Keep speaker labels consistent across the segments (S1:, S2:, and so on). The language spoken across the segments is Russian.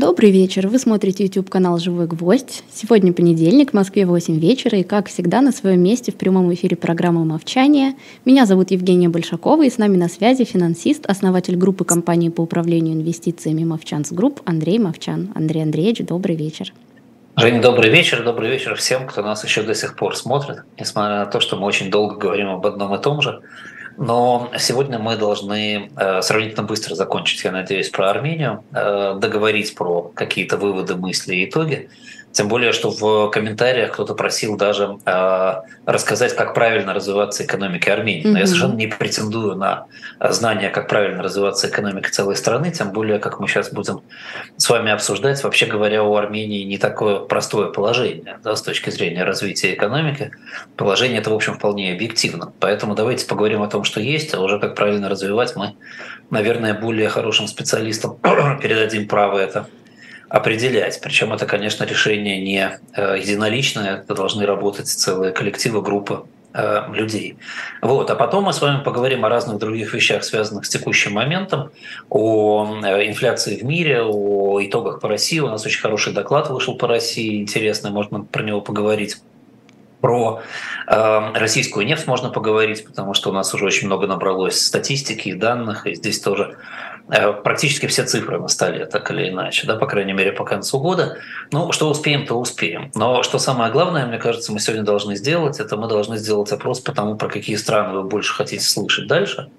S1: Добрый вечер. Вы смотрите YouTube-канал «Живой гвоздь». Сегодня понедельник, в Москве 8 вечера, и, как всегда, на своем месте в прямом эфире программа «Мовчание». Меня зовут Евгения Большакова, и с нами на связи финансист, основатель группы компании по управлению инвестициями «Movchan's Group» Андрей Мовчан. Андрей Андреевич, добрый вечер.
S2: Женя, добрый вечер. Добрый вечер всем, кто нас еще до сих пор смотрит, несмотря на то, что мы очень долго говорим об одном и том же. Но сегодня мы должны э, сравнительно быстро закончить, я надеюсь, про Армению, э, договорить про какие-то выводы, мысли и итоги. Тем более, что в комментариях кто-то просил даже э, рассказать, как правильно развиваться экономике Армении. Но mm-hmm. я совершенно не претендую на знание, как правильно развиваться экономика целой страны, тем более, как мы сейчас будем с вами обсуждать. Вообще говоря, у Армении не такое простое положение да, с точки зрения развития экономики. Положение это, в общем, вполне объективно. Поэтому давайте поговорим о том, что есть, а уже как правильно развивать мы, наверное, более хорошим специалистам передадим право это определять. Причем это, конечно, решение не э, единоличное, это должны работать целые коллективы, группы э, людей. Вот. А потом мы с вами поговорим о разных других вещах, связанных с текущим моментом, о э, инфляции в мире, о итогах по России. У нас очень хороший доклад вышел по России, интересный, можно про него поговорить. Про э, российскую нефть можно поговорить, потому что у нас уже очень много набралось статистики и данных, и здесь тоже практически все цифры на столе, так или иначе, да, по крайней мере, по концу года. Ну, что успеем, то успеем. Но что самое главное, мне кажется, мы сегодня должны сделать, это мы должны сделать опрос по тому, про какие страны вы больше хотите слышать дальше.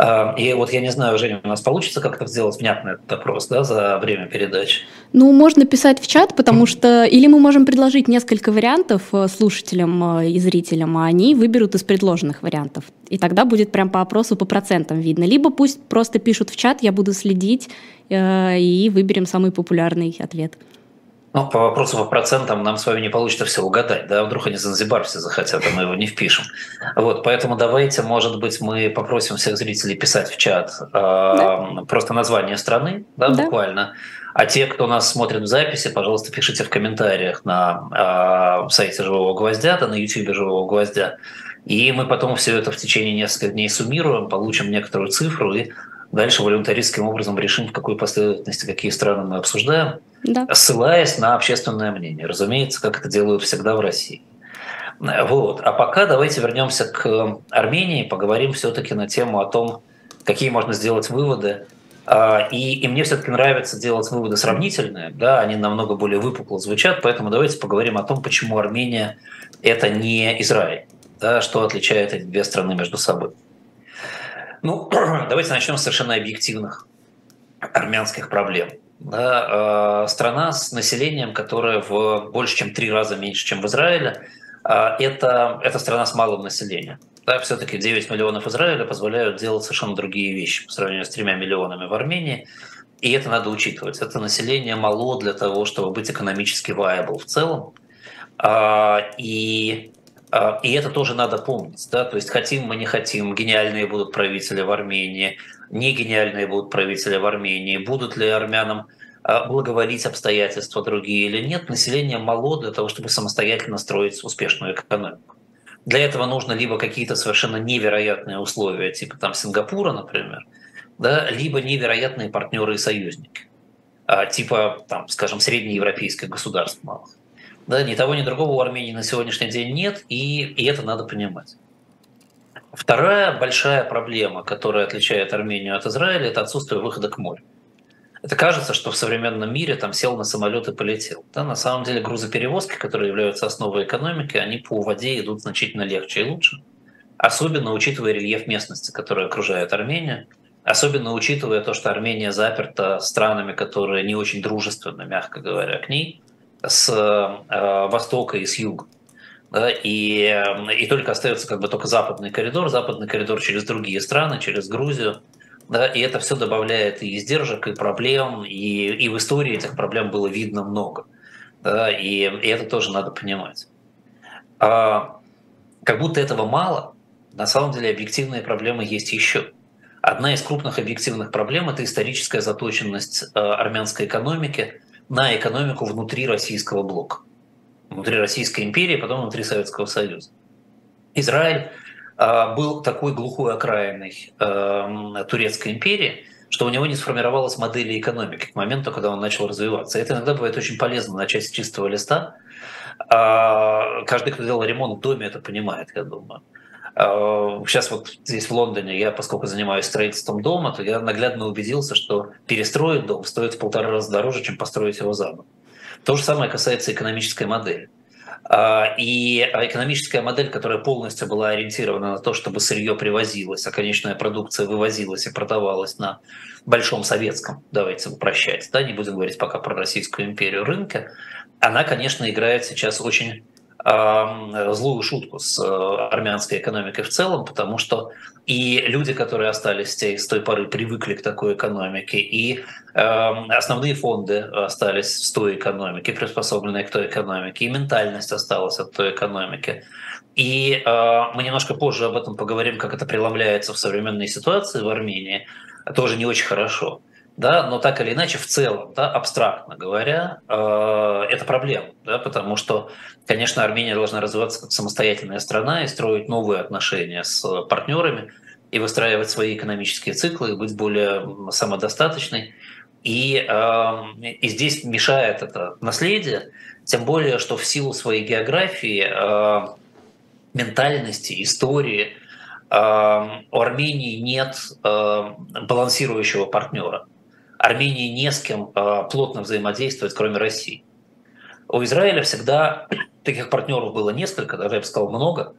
S2: А, и вот я не знаю, Женя, у нас получится как-то сделать внятный этот опрос да, за время передачи?
S1: Ну, можно писать в чат, потому что или мы можем предложить несколько вариантов э, слушателям э, и зрителям, а они выберут из предложенных вариантов. И тогда будет прям по опросу по процентам видно. Либо пусть просто пишут в чат, я буду следить э, и выберем самый популярный ответ.
S2: Ну, по вопросу по процентам нам с вами не получится все угадать, да, вдруг они Занзибар все захотят, а мы его не впишем. Вот, поэтому давайте, может быть, мы попросим всех зрителей писать в чат э, да. просто название страны, да, да, буквально. А те, кто нас смотрит в записи, пожалуйста, пишите в комментариях на э, сайте Живого Гвоздя, да, на YouTube Живого Гвоздя. И мы потом все это в течение нескольких дней суммируем, получим некоторую цифру и дальше волюнтаристским образом решим, в какой последовательности какие страны мы обсуждаем да. ссылаясь на общественное мнение. Разумеется, как это делают всегда в России. Вот. А пока давайте вернемся к Армении, поговорим все-таки на тему о том, какие можно сделать выводы. А, и, и мне все-таки нравится делать выводы сравнительные, да, они намного более выпукло звучат, поэтому давайте поговорим о том, почему Армения это не Израиль, да, что отличает эти две страны между собой. Ну, давайте начнем с совершенно объективных армянских проблем да, э, страна с населением, которое в больше, чем три раза меньше, чем в Израиле, э, это, это страна с малым населением. Да, все-таки 9 миллионов Израиля позволяют делать совершенно другие вещи по сравнению с тремя миллионами в Армении. И это надо учитывать. Это население мало для того, чтобы быть экономически viable в целом. А, и и это тоже надо помнить. Да? То есть хотим мы, не хотим, гениальные будут правители в Армении, не гениальные будут правители в Армении, будут ли армянам а, благоволить обстоятельства другие или нет, население мало для того, чтобы самостоятельно строить успешную экономику. Для этого нужно либо какие-то совершенно невероятные условия, типа там Сингапура, например, да, либо невероятные партнеры и союзники, а, типа, там, скажем, среднеевропейских государств малых. Да, ни того, ни другого у Армении на сегодняшний день нет, и, и это надо понимать. Вторая большая проблема, которая отличает Армению от Израиля, это отсутствие выхода к морю. Это кажется, что в современном мире там сел на самолет и полетел. Да, на самом деле грузоперевозки, которые являются основой экономики, они по воде идут значительно легче и лучше. Особенно учитывая рельеф местности, которая окружает Армению. Особенно учитывая то, что Армения заперта странами, которые не очень дружественны, мягко говоря, к ней, с э, востока и с юга да, и, эм, и только остается как бы только западный коридор, западный коридор через другие страны, через Грузию, да, и это все добавляет и издержек, и проблем, и, и в истории этих проблем было видно много, да, и, и это тоже надо понимать. А, как будто этого мало, на самом деле объективные проблемы есть еще. Одна из крупных объективных проблем – это историческая заточенность э, армянской экономики на экономику внутри российского блока внутри Российской империи, потом внутри Советского Союза. Израиль э, был такой глухой окраиной э, Турецкой империи, что у него не сформировалась модель экономики к моменту, когда он начал развиваться. Это иногда бывает очень полезно начать с чистого листа. А, каждый, кто делал ремонт в доме, это понимает, я думаю. Сейчас а, вот здесь в Лондоне, я поскольку занимаюсь строительством дома, то я наглядно убедился, что перестроить дом стоит в полтора раза дороже, чем построить его заново. То же самое касается экономической модели. А, и экономическая модель, которая полностью была ориентирована на то, чтобы сырье привозилось, а конечная продукция вывозилась и продавалась на большом советском, давайте упрощать, да, не будем говорить пока про Российскую империю, рынке, она, конечно, играет сейчас очень злую шутку с э, армянской экономикой в целом, потому что и люди, которые остались с той поры, привыкли к такой экономике, и основные фонды остались с той экономики, приспособленные к той экономике, и ментальность осталась от той экономики. И э, мы немножко позже об этом поговорим, как это преломляется в современной ситуации в Армении, тоже не очень хорошо да, но так или иначе в целом, да, абстрактно говоря, э, это проблема, да, потому что, конечно, Армения должна развиваться как самостоятельная страна и строить новые отношения с партнерами и выстраивать свои экономические циклы, и быть более самодостаточной. И, э, и здесь мешает это наследие, тем более, что в силу своей географии, э, ментальности, истории, э, у Армении нет э, балансирующего партнера. Армении не с кем а, плотно взаимодействовать, кроме России. У Израиля всегда таких партнеров было несколько, даже я бы сказал много.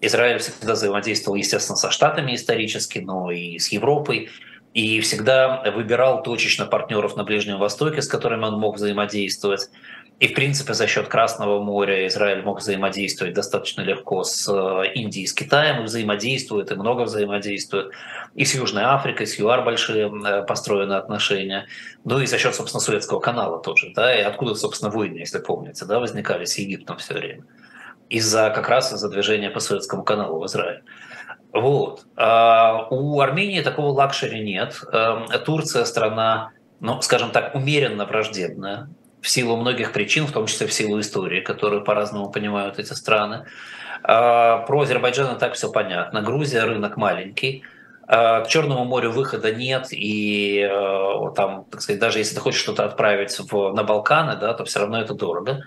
S2: Израиль всегда взаимодействовал, естественно, со Штатами исторически, но и с Европой, и всегда выбирал точечно партнеров на Ближнем Востоке, с которыми он мог взаимодействовать. И, в принципе, за счет Красного моря Израиль мог взаимодействовать достаточно легко с э, Индией, с Китаем, и взаимодействует, и много взаимодействует. И с Южной Африкой, с ЮАР большие э, построены отношения. Ну и за счет, собственно, Суэцкого канала тоже. Да, и откуда, собственно, войны, если помните, да, возникали с Египтом все время. Из-за как раз из-за движения по Суэцкому каналу в Израиль. Вот. А у Армении такого luxury нет. Эм, Турция страна, ну, скажем так, умеренно враждебная в силу многих причин, в том числе в силу истории, которую по-разному понимают эти страны. А, про Азербайджан и так все понятно. Грузия рынок маленький. А, к Черному морю выхода нет, и а, там, так сказать, даже если ты хочешь что-то отправить в, на Балканы, да, то все равно это дорого.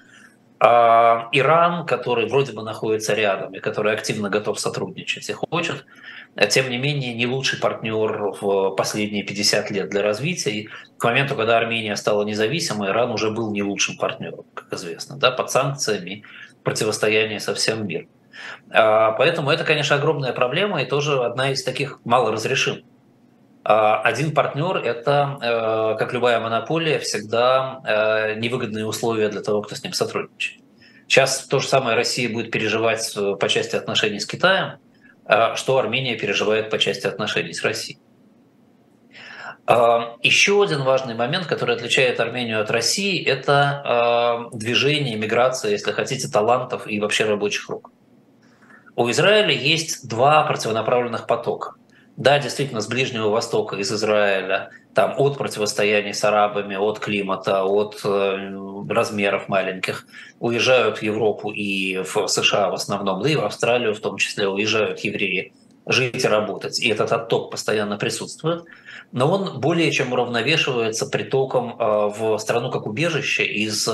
S2: Иран, который вроде бы находится рядом и который активно готов сотрудничать и хочет, а тем не менее не лучший партнер в последние 50 лет для развития. И к моменту, когда Армения стала независимой, Иран уже был не лучшим партнером, как известно, да, под санкциями противостояние со всем миром. А, поэтому это, конечно, огромная проблема и тоже одна из таких малоразрешимых. А, один партнер – это, э, как любая монополия, всегда э, невыгодные условия для того, кто с ним сотрудничает. Сейчас то же самое Россия будет переживать э, по части отношений с Китаем – а, что Армения переживает по части отношений с Россией. А, еще один важный момент, который отличает Армению от России, это а, движение, миграция, если хотите, талантов и вообще рабочих рук. У Израиля есть два противонаправленных потока. Да, действительно, с Ближнего Востока, из Израиля, там от противостояний с арабами, от климата, от э, размеров маленьких, уезжают в Европу и в США в основном, да и в Австралию в том числе уезжают евреи жить и работать. И этот отток постоянно присутствует. Но он более чем уравновешивается притоком э, в страну как убежище из,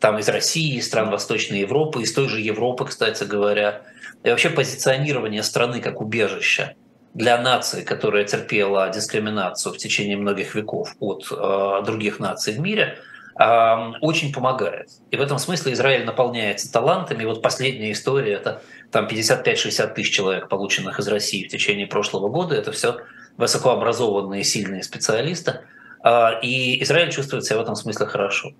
S2: там, из России, из стран Восточной Европы, из той же Европы, кстати говоря. И вообще позиционирование страны как убежища для нации, которая терпела дискриминацию в течение многих веков от э, других наций в мире, э, очень помогает. И в этом смысле Израиль наполняется талантами. Вот последняя история – это там 55-60 тысяч человек, полученных из России в течение прошлого года. Это все высокообразованные, сильные специалисты. Э, и Израиль чувствует себя в этом смысле хорошо.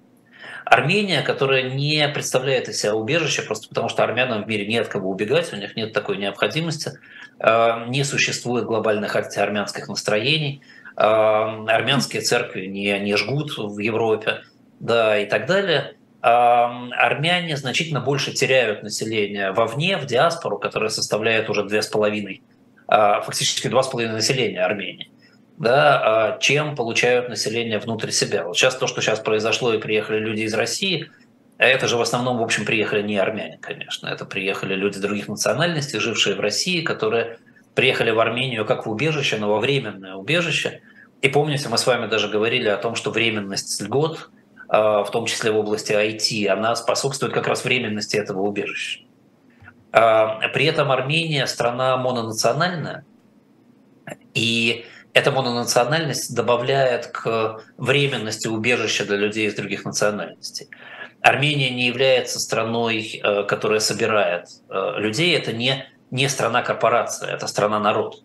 S2: Армения, которая не представляет из себя убежище, просто потому что армянам в мире нет кого убегать, у них нет такой необходимости, не существует глобальных антиармянских настроений, э, армянские церкви не, не жгут в Европе, да, и так далее. Э, армяне значительно больше теряют население вовне, в диаспору, которая составляет уже 2,5, фактически 2,5 населения Армении да, а чем получают население внутрь себя. Вот сейчас то, что сейчас произошло, и приехали люди из России, это же в основном, в общем, приехали не армяне, конечно, это приехали люди других национальностей, жившие в России, которые приехали в Армению как в убежище, но во временное убежище, И помните, мы с вами даже говорили о том, что временность льгот, в том числе в области IT, она способствует как раз временности этого убежища. При этом Армения страна мононациональная, и эта мононациональность добавляет к временности убежища для людей из других национальностей. Армения не является страной, э, которая собирает э, людей. Это не, не страна-корпорация, это страна-народ.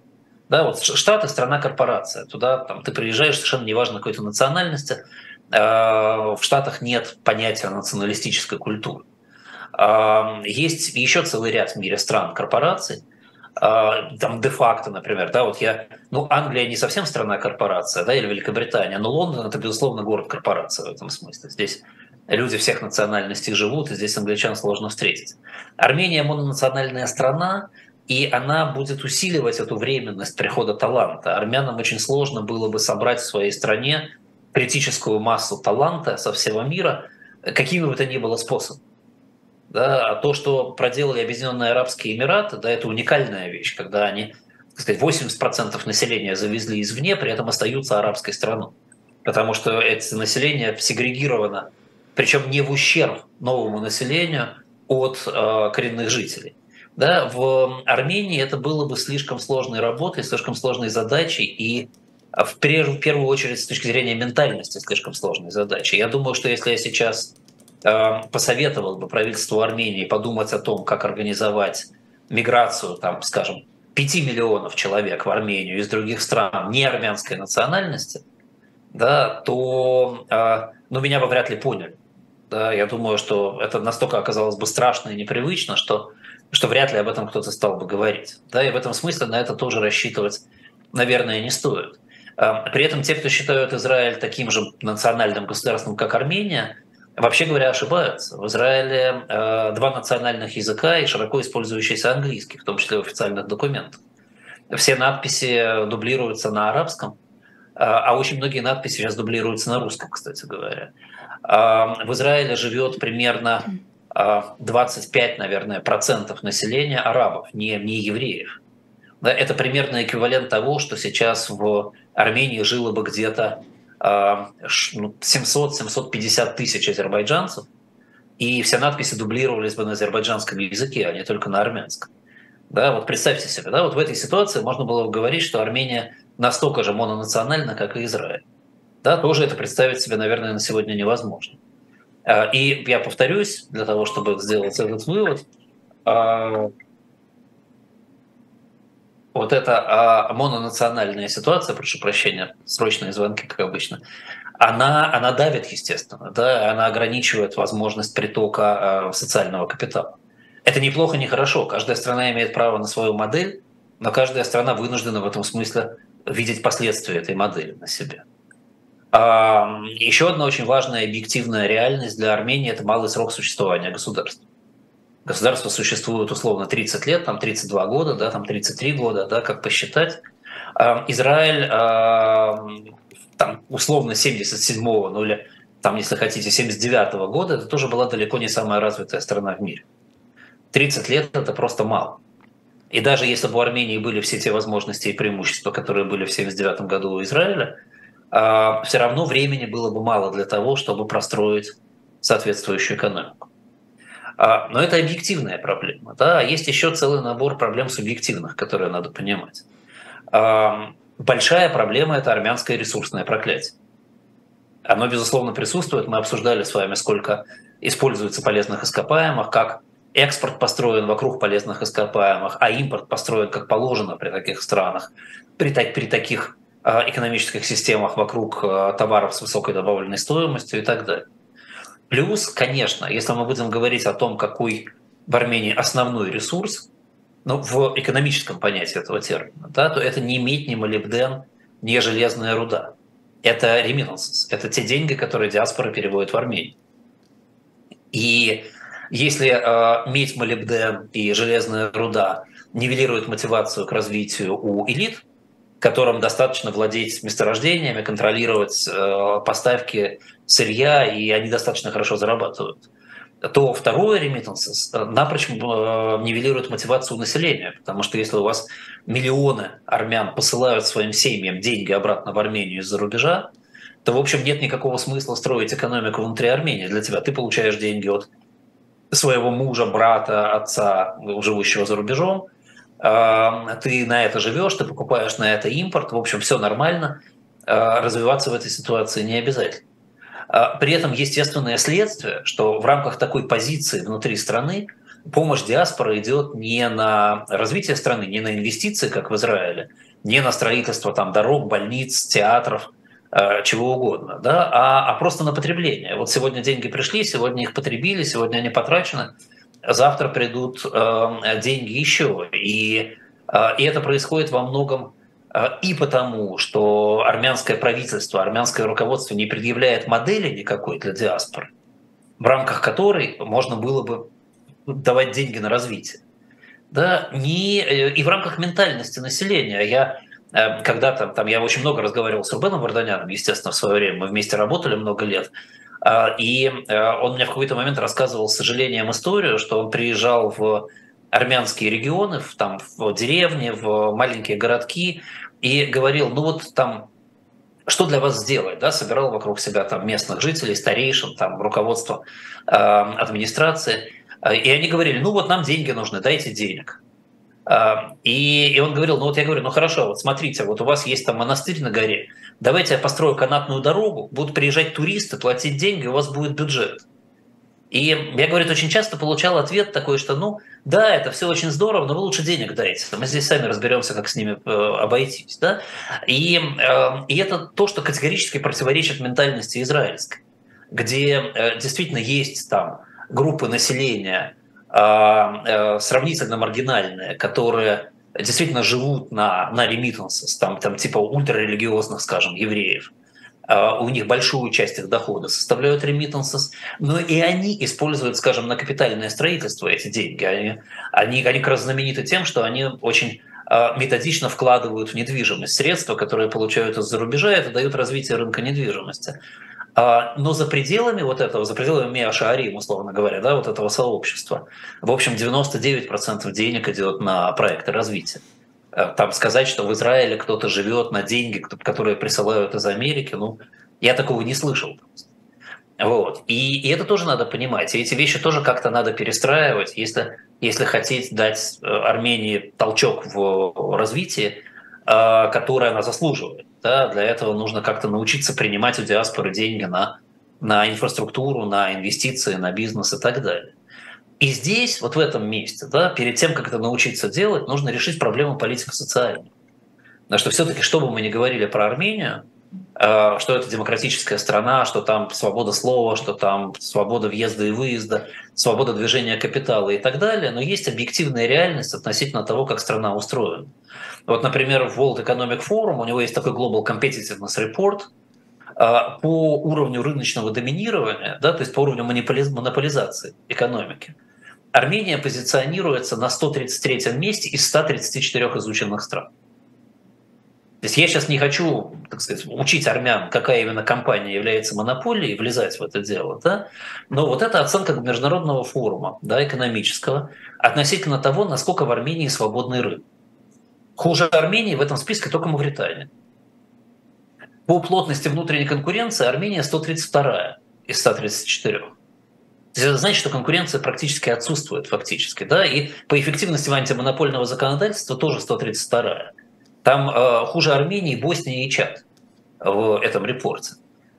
S2: Да, вот Штаты – страна-корпорация. Туда там, ты приезжаешь, совершенно неважно какой то национальности. Э, в Штатах нет понятия националистической культуры. Есть еще целый ряд в мире стран-корпораций, а, там де-факто, например, да, вот я, ну, Англия не совсем страна-корпорация, да, или Великобритания, но Лондон это, безусловно, город-корпорация в этом смысле. Здесь люди всех национальностей живут, и здесь англичан сложно встретить. Армения мононациональная страна, и она будет усиливать эту временность прихода таланта. Армянам очень сложно было бы собрать в своей стране критическую массу таланта со всего мира, какими бы то ни было способами. Да, а то, что проделали Объединенные Арабские Эмираты, да, это уникальная вещь, когда они, так сказать, 80% населения завезли извне, при этом остаются арабской страной. Потому что это население сегрегировано, причем не в ущерб новому населению от э, коренных жителей. Да, в Армении это было бы слишком сложной работой, слишком сложной задачей и в первую очередь с точки зрения ментальности слишком сложной задачей. Я думаю, что если я сейчас Э, посоветовал бы правительству Армении подумать о том, как организовать миграцию, там, скажем, 5 миллионов человек в Армению из других стран не армянской национальности, да, то э, ну, меня бы вряд ли поняли. Да, я думаю, что это настолько оказалось бы страшно и непривычно, что, что вряд ли об этом кто-то стал бы говорить. Да, и в этом смысле на это тоже рассчитывать, наверное, не стоит. Э, при этом те, кто считают Израиль таким же национальным государством, как Армения, вообще говоря, ошибаются. В Израиле э, два национальных языка и широко использующийся английский, в том числе в официальных документах. Все надписи дублируются на арабском, э, а очень многие надписи сейчас дублируются на русском, кстати говоря. В Израиле живет примерно э, 25, наверное, процентов населения арабов, не, не евреев. Это примерно эквивалент того, что сейчас в Армении жило бы где-то 700-750 ну, тысяч азербайджанцев, и все надписи дублировались бы на азербайджанском языке, а не только на армянском. Да, вот представьте себе, да, вот в этой ситуации можно было бы говорить, что Армения настолько же мононациональна, как и Израиль. Да, тоже это представить себе, наверное, на сегодня невозможно. А, и я повторюсь, для того, чтобы сделать этот вывод, а, вот эта а, мононациональная ситуация, прошу прощения, срочные звонки, как обычно, она, она давит, естественно, да, она ограничивает возможность притока социального капитала. Это неплохо, не хорошо. Каждая страна имеет право на свою модель, но каждая страна вынуждена в этом смысле видеть последствия этой модели на себе. Еще одна очень важная объективная реальность для Армении – это малый срок существования государства государство существует условно 30 лет, там 32 года, да, там 33 года, да, как посчитать. Израиль там, условно 77-го, ну или там, если хотите, 79-го года, это тоже была далеко не самая развитая страна в мире. 30 лет – это просто мало. И даже если бы у Армении были все те возможности и преимущества, которые были в 79 году у Израиля, все равно времени было бы мало для того, чтобы простроить соответствующую экономику. А, но это объективная проблема. Да? Есть еще целый набор проблем субъективных, которые надо понимать. А, большая проблема – это армянское ресурсное проклятие. Оно, безусловно, присутствует. Мы обсуждали с вами, сколько используется полезных ископаемых, как экспорт построен вокруг полезных ископаемых, а импорт построен как положено при таких странах, при, при таких а, экономических системах вокруг товаров с высокой добавленной стоимостью и так далее. Плюс, конечно, если мы будем говорить о том, какой в Армении основной ресурс, ну, в экономическом понятии этого термина, да, то это не медь, не молибден, не железная руда. Это remittances, это те деньги, которые диаспора переводит в Армению. И если э, медь, молибден и железная руда нивелируют мотивацию к развитию у элит, которым достаточно владеть месторождениями, контролировать э, поставки сырья, и они достаточно хорошо зарабатывают. то второе ремитанс напрочь нивелирует мотивацию населения, потому что если у вас миллионы армян посылают своим семьям деньги обратно в Армению из-за рубежа, то, в общем, нет никакого смысла строить экономику внутри Армении для тебя. Ты получаешь деньги от своего мужа, брата, отца, живущего за рубежом, ты на это живешь, ты покупаешь на это импорт, в общем, все нормально, а, развиваться в этой ситуации не обязательно. А, при этом естественное следствие, что в рамках такой позиции внутри страны помощь диаспоры идет не на развитие страны, не на инвестиции, как в Израиле, не на строительство там, дорог, больниц, театров, а, чего угодно, да, а, а просто на потребление. Вот сегодня деньги пришли, сегодня их потребили, сегодня они потрачены, завтра придут э, деньги еще. И, э, и это происходит во многом э, и потому, что армянское правительство, армянское руководство не предъявляет модели никакой для диаспоры, в рамках которой можно было бы давать деньги на развитие. Да, не, э, и в рамках ментальности населения. Я э, когда-то, там, я очень много разговаривал с Рубеном Варданяном, естественно, в свое время, мы вместе работали много лет, и э, он мне в какой-то момент рассказывал с сожалением историю, что он приезжал в армянские регионы, в, там, в деревни, в маленькие городки, и говорил, ну вот там, что для вас сделать, да, собирал вокруг себя там местных жителей, старейшин, там, руководство э, администрации, и они говорили, ну вот нам деньги нужны, дайте денег. И, и он говорил, ну вот я говорю, ну хорошо, вот смотрите, вот у вас есть там монастырь на горе, давайте я построю канатную дорогу, будут приезжать туристы, платить деньги, у вас будет бюджет. И я, говорит, очень часто получал ответ такой, что ну да, это все очень здорово, но вы лучше денег дайте. Мы здесь сами разберемся, как с ними э, обойтись. Да? И, э, и это то, что категорически противоречит ментальности израильской, где э, действительно есть там группы населения, а, э, сравнительно маргинальные, которые действительно живут на, на ремитансах, там, там типа ультрарелигиозных, скажем, евреев, а, у них большую часть их дохода составляют ремитансы, но и они используют, скажем, на капитальное строительство эти деньги. Они, они, они как раз знамениты тем, что они очень а, методично вкладывают в недвижимость средства, которые получают из-за рубежа, это дает развитие рынка недвижимости. А, но за пределами вот этого, за пределами Миашаарим, условно говоря, да, вот этого сообщества, в общем, 99% денег идет на проекты развития. Э, там сказать, что в Израиле кто-то живет на деньги, которые присылают из Америки, ну, я такого не слышал. Вот. И, и это тоже надо понимать. И эти вещи тоже как-то надо перестраивать. Если, если хотеть дать э, Армении толчок в развитии, э, которое она заслуживает. Да, для этого нужно как-то научиться принимать у диаспоры деньги на, на инфраструктуру, на инвестиции, на бизнес и так далее. И здесь, вот в этом месте, да, перед тем, как это научиться делать, нужно решить проблему политико-социальной. Потому что все-таки, что бы мы ни говорили про Армению, что это демократическая страна, что там свобода слова, что там свобода въезда и выезда, свобода движения капитала и так далее, но есть объективная реальность относительно того, как страна устроена. Вот, например, в World Economic Forum у него есть такой Global Competitiveness Report а, по уровню рыночного доминирования, да, то есть по уровню монополизации экономики. Армения позиционируется на 133 месте из 134 изученных стран. То есть я сейчас не хочу, так сказать, учить армян, какая именно компания является монополией, влезать в это дело, да? но вот это оценка международного форума да, экономического относительно того, насколько в Армении свободный рынок. Хуже Армении в этом списке только Мавритания. По плотности внутренней конкуренции Армения 132 из 134. Это значит, что конкуренция практически отсутствует фактически. Да? И по эффективности антимонопольного законодательства тоже 132. Там э, хуже Армении, Босния и Чад в этом репорте.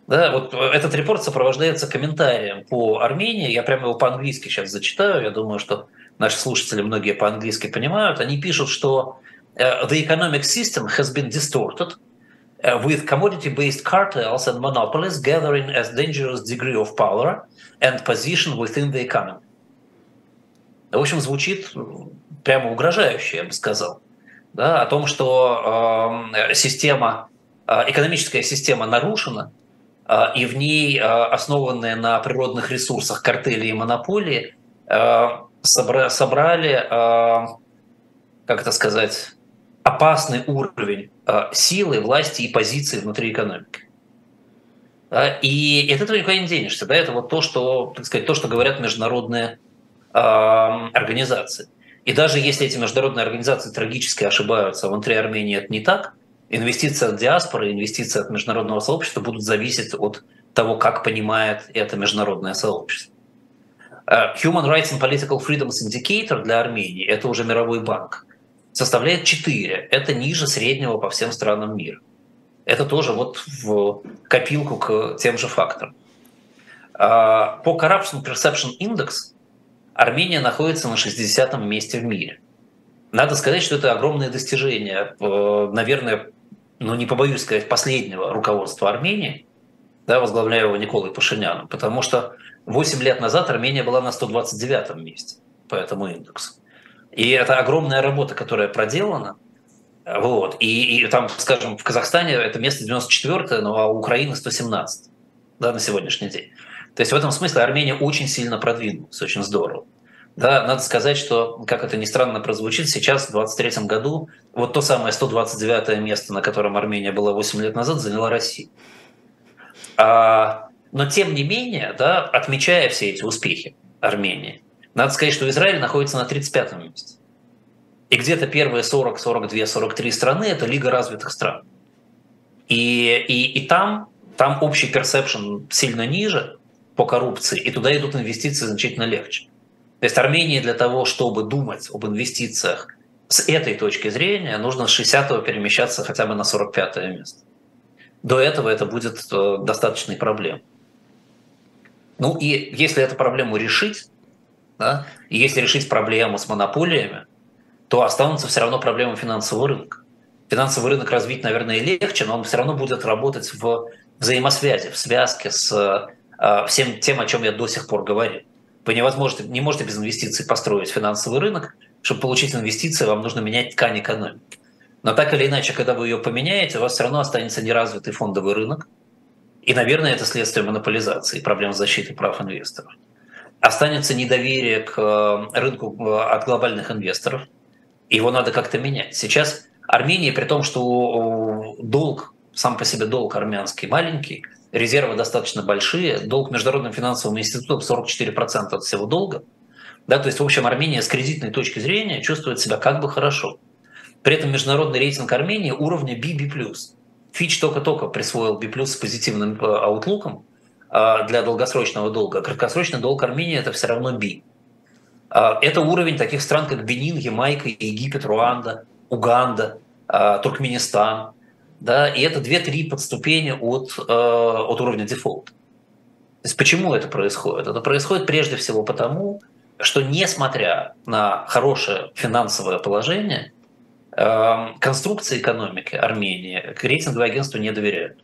S2: Да, вот этот репорт сопровождается комментарием по Армении. Я прямо его по-английски сейчас зачитаю. Я думаю, что наши слушатели многие по-английски понимают. Они пишут, что Uh, the economic system has been distorted uh, with commodity-based cartels and monopolies gathering a dangerous degree of power and position within the economy. В общем, звучит прямо угрожающе, я бы сказал, да, о том, что э, система, э, экономическая система нарушена, э, и в ней, э, основанные на природных ресурсах картели и монополии, э, собра- собрали, э, как это сказать, опасный уровень э, силы, власти и позиции внутри экономики. И от этого никуда не денешься. Да? Это вот то, что, так сказать, то, что говорят международные э, организации. И даже если эти международные организации трагически ошибаются, внутри Армении это не так, инвестиции от диаспоры, инвестиции от международного сообщества будут зависеть от того, как понимает это международное сообщество. Э, Human Rights and Political Freedoms Indicator для Армении – это уже мировой банк. Составляет 4. Это ниже среднего по всем странам мира. Это тоже вот в копилку к тем же факторам. Э, по Corruption Perception Index Армения находится на 60-м месте в мире. Надо сказать, что это огромное достижение, э, наверное, ну не побоюсь сказать, последнего руководства Армении, да, возглавляя его Николой Пашиняном, потому что 8 лет назад Армения была на 129-м месте по этому индексу. И это огромная работа, которая проделана. Вот. И, и там, скажем, в Казахстане это место 94 ну а у Украины 117 да, на сегодняшний день. То есть в этом смысле Армения очень сильно продвинулась, очень здорово. Да, надо сказать, что, как это ни странно прозвучит, сейчас, в 2023 году, вот то самое 129 место, на котором Армения была 8 лет назад, заняла Россия. А, но тем не менее, да, отмечая все эти успехи Армении, надо сказать, что Израиль находится на 35 месте. И где-то первые 40, 42, 43 страны – это Лига развитых стран. И, и, и там, там общий персепшн сильно ниже по коррупции, и туда идут инвестиции значительно легче. То есть Армении для того, чтобы думать об инвестициях с этой точки зрения, нужно с 60-го перемещаться хотя бы на 45 место. До этого это будет э, достаточной проблемой. Ну и если эту проблему решить, да, и если решить проблему с монополиями, то останутся все равно проблемы финансового рынка. Финансовый рынок развить, наверное, легче, но он все равно будет работать в взаимосвязи, в связке с э, всем тем, о чем я до сих пор говорил. Вы невозможно, не можете без инвестиций построить финансовый рынок. Чтобы получить инвестиции, вам нужно менять ткань экономики. Но так или иначе, когда вы ее поменяете, у вас все равно останется неразвитый фондовый рынок. И, наверное, это следствие монополизации, проблем защиты прав инвесторов. Останется недоверие к э, рынку э, от глобальных инвесторов. Его надо как-то менять. Сейчас Армения, при том, что долг, сам по себе долг армянский маленький – резервы достаточно большие, долг Международным финансовым институтом 44% от всего долга. Да, то есть, в общем, Армения с кредитной точки зрения чувствует себя как бы хорошо. При этом международный рейтинг Армении уровня BB+. Фич только-только присвоил B+, с позитивным э, аутлуком э, для долгосрочного долга. Краткосрочный долг Армении – это все равно B. Э, это уровень таких стран, как Бенин, Ямайка, Египет, Руанда, Уганда, Туркменистан – да, и это 2-3 подступения от, э, от уровня дефолта. То есть почему это происходит? Это происходит прежде всего потому, что несмотря на хорошее финансовое положение, э, конструкции экономики Армении к рейтинговому агентству не доверяют.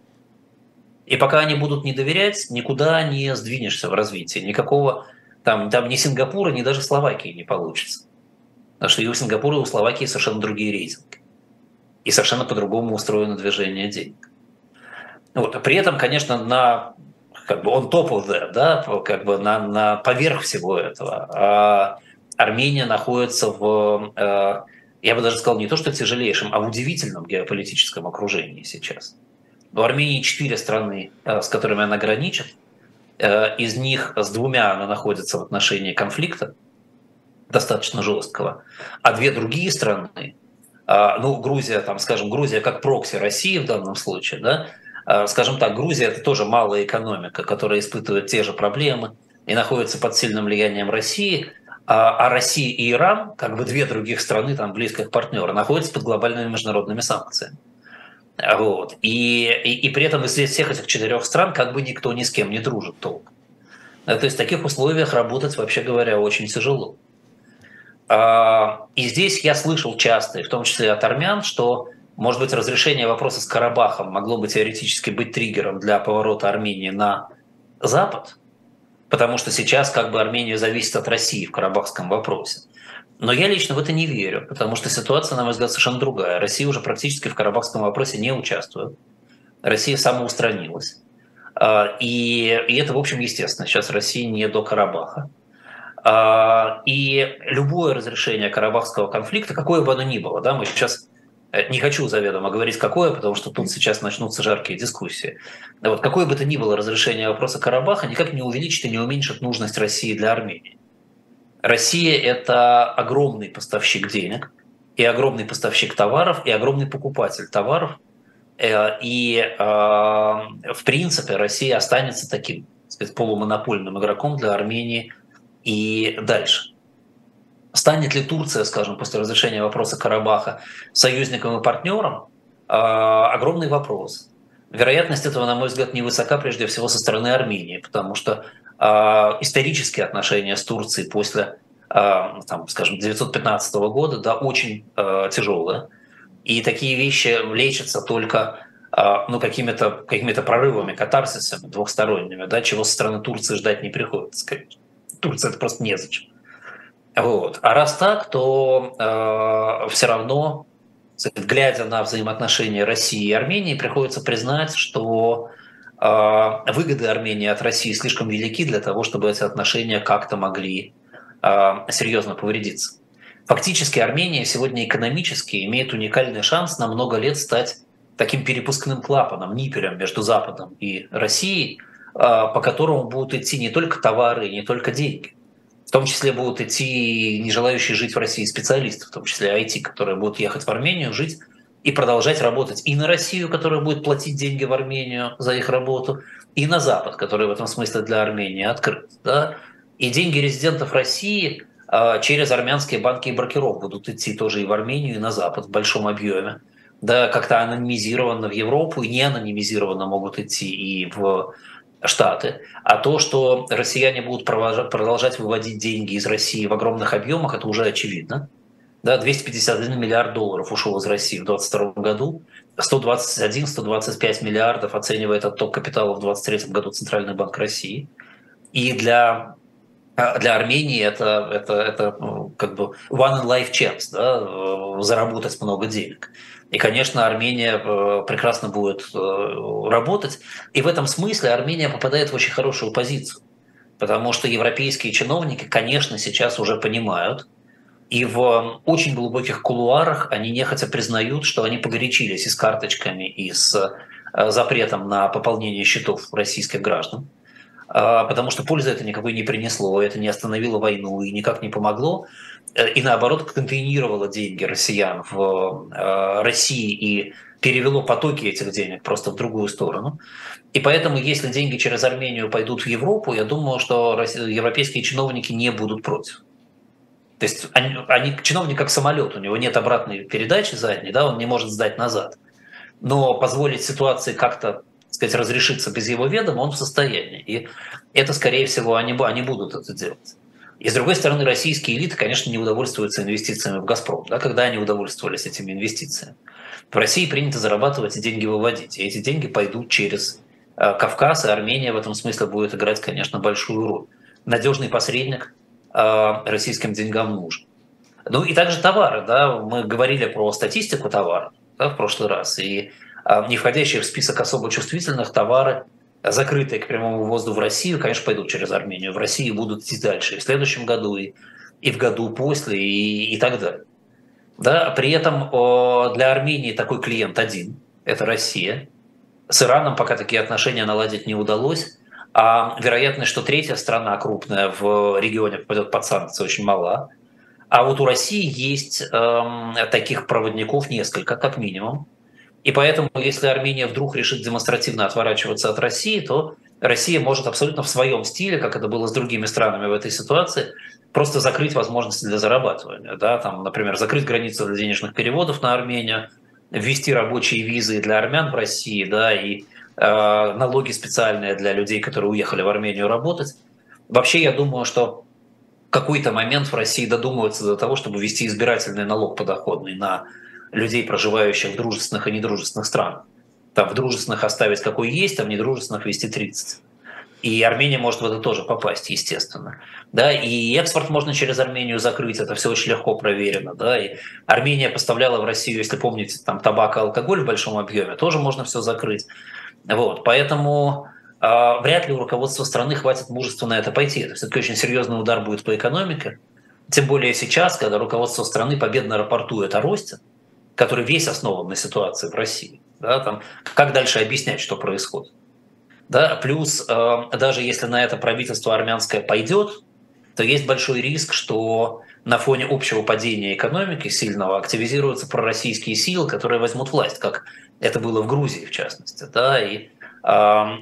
S2: И пока они будут не доверять, никуда не сдвинешься в развитии. Никакого там, там ни Сингапура, ни даже Словакии не получится. Потому что и у Сингапура, и у Словакии совершенно другие рейтинги и совершенно по-другому устроено движение денег. Вот. При этом, конечно, на как бы он top of да, как бы на, на поверх всего этого. А Армения находится в, э, я бы даже сказал, не то что тяжелейшем, а в удивительном геополитическом окружении сейчас. У Армении четыре страны, э, с которыми она граничит. Э, из них с двумя она находится в отношении конфликта, достаточно жесткого, а две другие страны а, ну, Грузия, там, скажем, Грузия как прокси России в данном случае, да, а, скажем так, Грузия – это тоже малая экономика, которая испытывает те же проблемы и находится под сильным влиянием России, а, а Россия и Иран, как бы две других страны, там, близких партнера, находятся под глобальными международными санкциями. Вот. И, и, и при этом из всех этих четырех стран как бы никто ни с кем не дружит толком. То есть в таких условиях работать, вообще говоря, очень тяжело. А, и здесь я слышал часто, в том числе от армян, что, может быть, разрешение вопроса с Карабахом могло бы теоретически быть триггером для поворота Армении на Запад, потому что сейчас как бы Армения зависит от России в карабахском вопросе. Но я лично в это не верю, потому что ситуация, на мой взгляд, совершенно другая. Россия уже практически в карабахском вопросе не участвует. Россия самоустранилась. А, и, и это, в общем, естественно. Сейчас Россия не до Карабаха. А, и любое разрешение карабахского конфликта, какое бы оно ни было, да, мы сейчас Э, не хочу заведомо говорить, какое, потому что тут сейчас начнутся жаркие дискуссии. Вот какое бы то ни было разрешение вопроса Карабаха никак не увеличит и не уменьшит нужность России для Армении. Россия – это огромный поставщик денег, и огромный поставщик товаров, и огромный покупатель товаров. Э, и, э, в принципе, Россия останется таким сказать, полумонопольным игроком для Армении и дальше. Станет ли Турция, скажем, после разрешения вопроса Карабаха союзником и партнером? А, огромный вопрос. Вероятность этого, на мой взгляд, невысока прежде всего со стороны Армении, потому что а, исторические отношения с Турцией после, а, там, скажем, 1915 года да, очень тяжелые. И такие вещи лечатся только ну, какими-то какими прорывами, катарсисами двухсторонними, да, чего со стороны Турции ждать не приходится. Турция это просто незачем. Вот. А раз так, то э, все равно, глядя на взаимоотношения России и Армении, приходится признать, что э, выгоды Армении от России слишком велики для того, чтобы эти отношения как-то могли э, серьезно повредиться. Фактически Армения сегодня экономически имеет уникальный шанс на много лет стать таким перепускным клапаном, нипером между Западом и Россией, по которому будут идти не только товары, не только деньги. В том числе будут идти не желающие жить в России специалисты, в том числе IT, которые будут ехать в Армению, жить и продолжать работать и на Россию, которая будет платить деньги в Армению за их работу, и на Запад, который в этом смысле для Армении открыт. Да? И деньги резидентов России а, через армянские банки и брокеров будут идти тоже и в Армению, и на Запад в большом объеме. Да, как-то анонимизированно в Европу и не анонимизированно могут идти и в Штаты, а то, что россияне будут продолжать выводить деньги из России в огромных объемах, это уже очевидно. Да, 251 миллиард долларов ушел из России в 2022 году, 121-125 миллиардов оценивает отток капитала в 2023 году Центральный банк России. И для для Армении это, это, это ну, как бы one life chance, да, заработать много денег. И, конечно, Армения э, прекрасно будет э, работать. И в этом смысле Армения попадает в очень хорошую позицию. Потому что европейские чиновники, конечно, сейчас уже понимают, и в очень глубоких кулуарах они нехотя признают, что они погорячились и с карточками, и с э, запретом на пополнение счетов российских граждан. А, потому что пользы это никакой не принесло, это не остановило войну и никак не помогло. Э, и наоборот контейнировало деньги россиян в э, России и перевело потоки этих денег просто в другую сторону. И поэтому, если деньги через Армению пойдут в Европу, я думаю, что европейские чиновники не будут против. То есть они, они чиновник как самолет, у него нет обратной передачи задней, да, он не может сдать назад. Но позволить ситуации как-то сказать, разрешиться без его ведома, он в состоянии. И это, скорее всего, они, они будут это делать. И с другой стороны, российские элиты, конечно, не удовольствуются инвестициями в «Газпром». Да, когда они удовольствовались этими инвестициями? В России принято зарабатывать и деньги выводить. И эти деньги пойдут через э, Кавказ, и Армения в этом смысле будет играть, конечно, большую роль. Надежный посредник э, российским деньгам нужен. Ну и также товары. Да, мы говорили про статистику товаров да, в прошлый раз. И не входящие в список особо чувствительных товары – закрытые к прямому ввозу в Россию, конечно, пойдут через Армению. В России будут идти дальше и в следующем году, и, и в году после, и, и так далее. Да? При этом для Армении такой клиент один – это Россия. С Ираном пока такие отношения наладить не удалось, а вероятность, что третья страна крупная в регионе попадет под санкции, очень мала. А вот у России есть эм, таких проводников несколько, как минимум. И поэтому, если Армения вдруг решит демонстративно отворачиваться от России, то Россия может абсолютно в своем стиле, как это было с другими странами в этой ситуации, просто закрыть возможности для зарабатывания. Да? Там, например, закрыть границу для денежных переводов на Армению, ввести рабочие визы для армян в России, да, и э, налоги специальные для людей, которые уехали в Армению работать. Вообще, я думаю, что в какой-то момент в России додумываются до того, чтобы ввести избирательный налог подоходный на людей, проживающих в дружественных и недружественных странах. Там в дружественных оставить какой есть, а в недружественных вести 30. И Армения может в это тоже попасть, естественно. Да, и экспорт можно через Армению закрыть, это все очень легко проверено. Да, и Армения поставляла в Россию, если помните, там табак и алкоголь в большом объеме, тоже можно все закрыть. Вот, поэтому э, вряд ли у руководства страны хватит мужества на это пойти. Это все-таки очень серьезный удар будет по экономике. Тем более сейчас, когда руководство страны победно рапортует о росте, который весь основан на ситуации в России. Да, там, как дальше объяснять, что происходит? Да, плюс, э, даже если на это правительство армянское пойдет, то есть большой риск, что на фоне общего падения экономики сильного активизируются пророссийские силы, которые возьмут власть, как это было в Грузии, в частности. Да, и,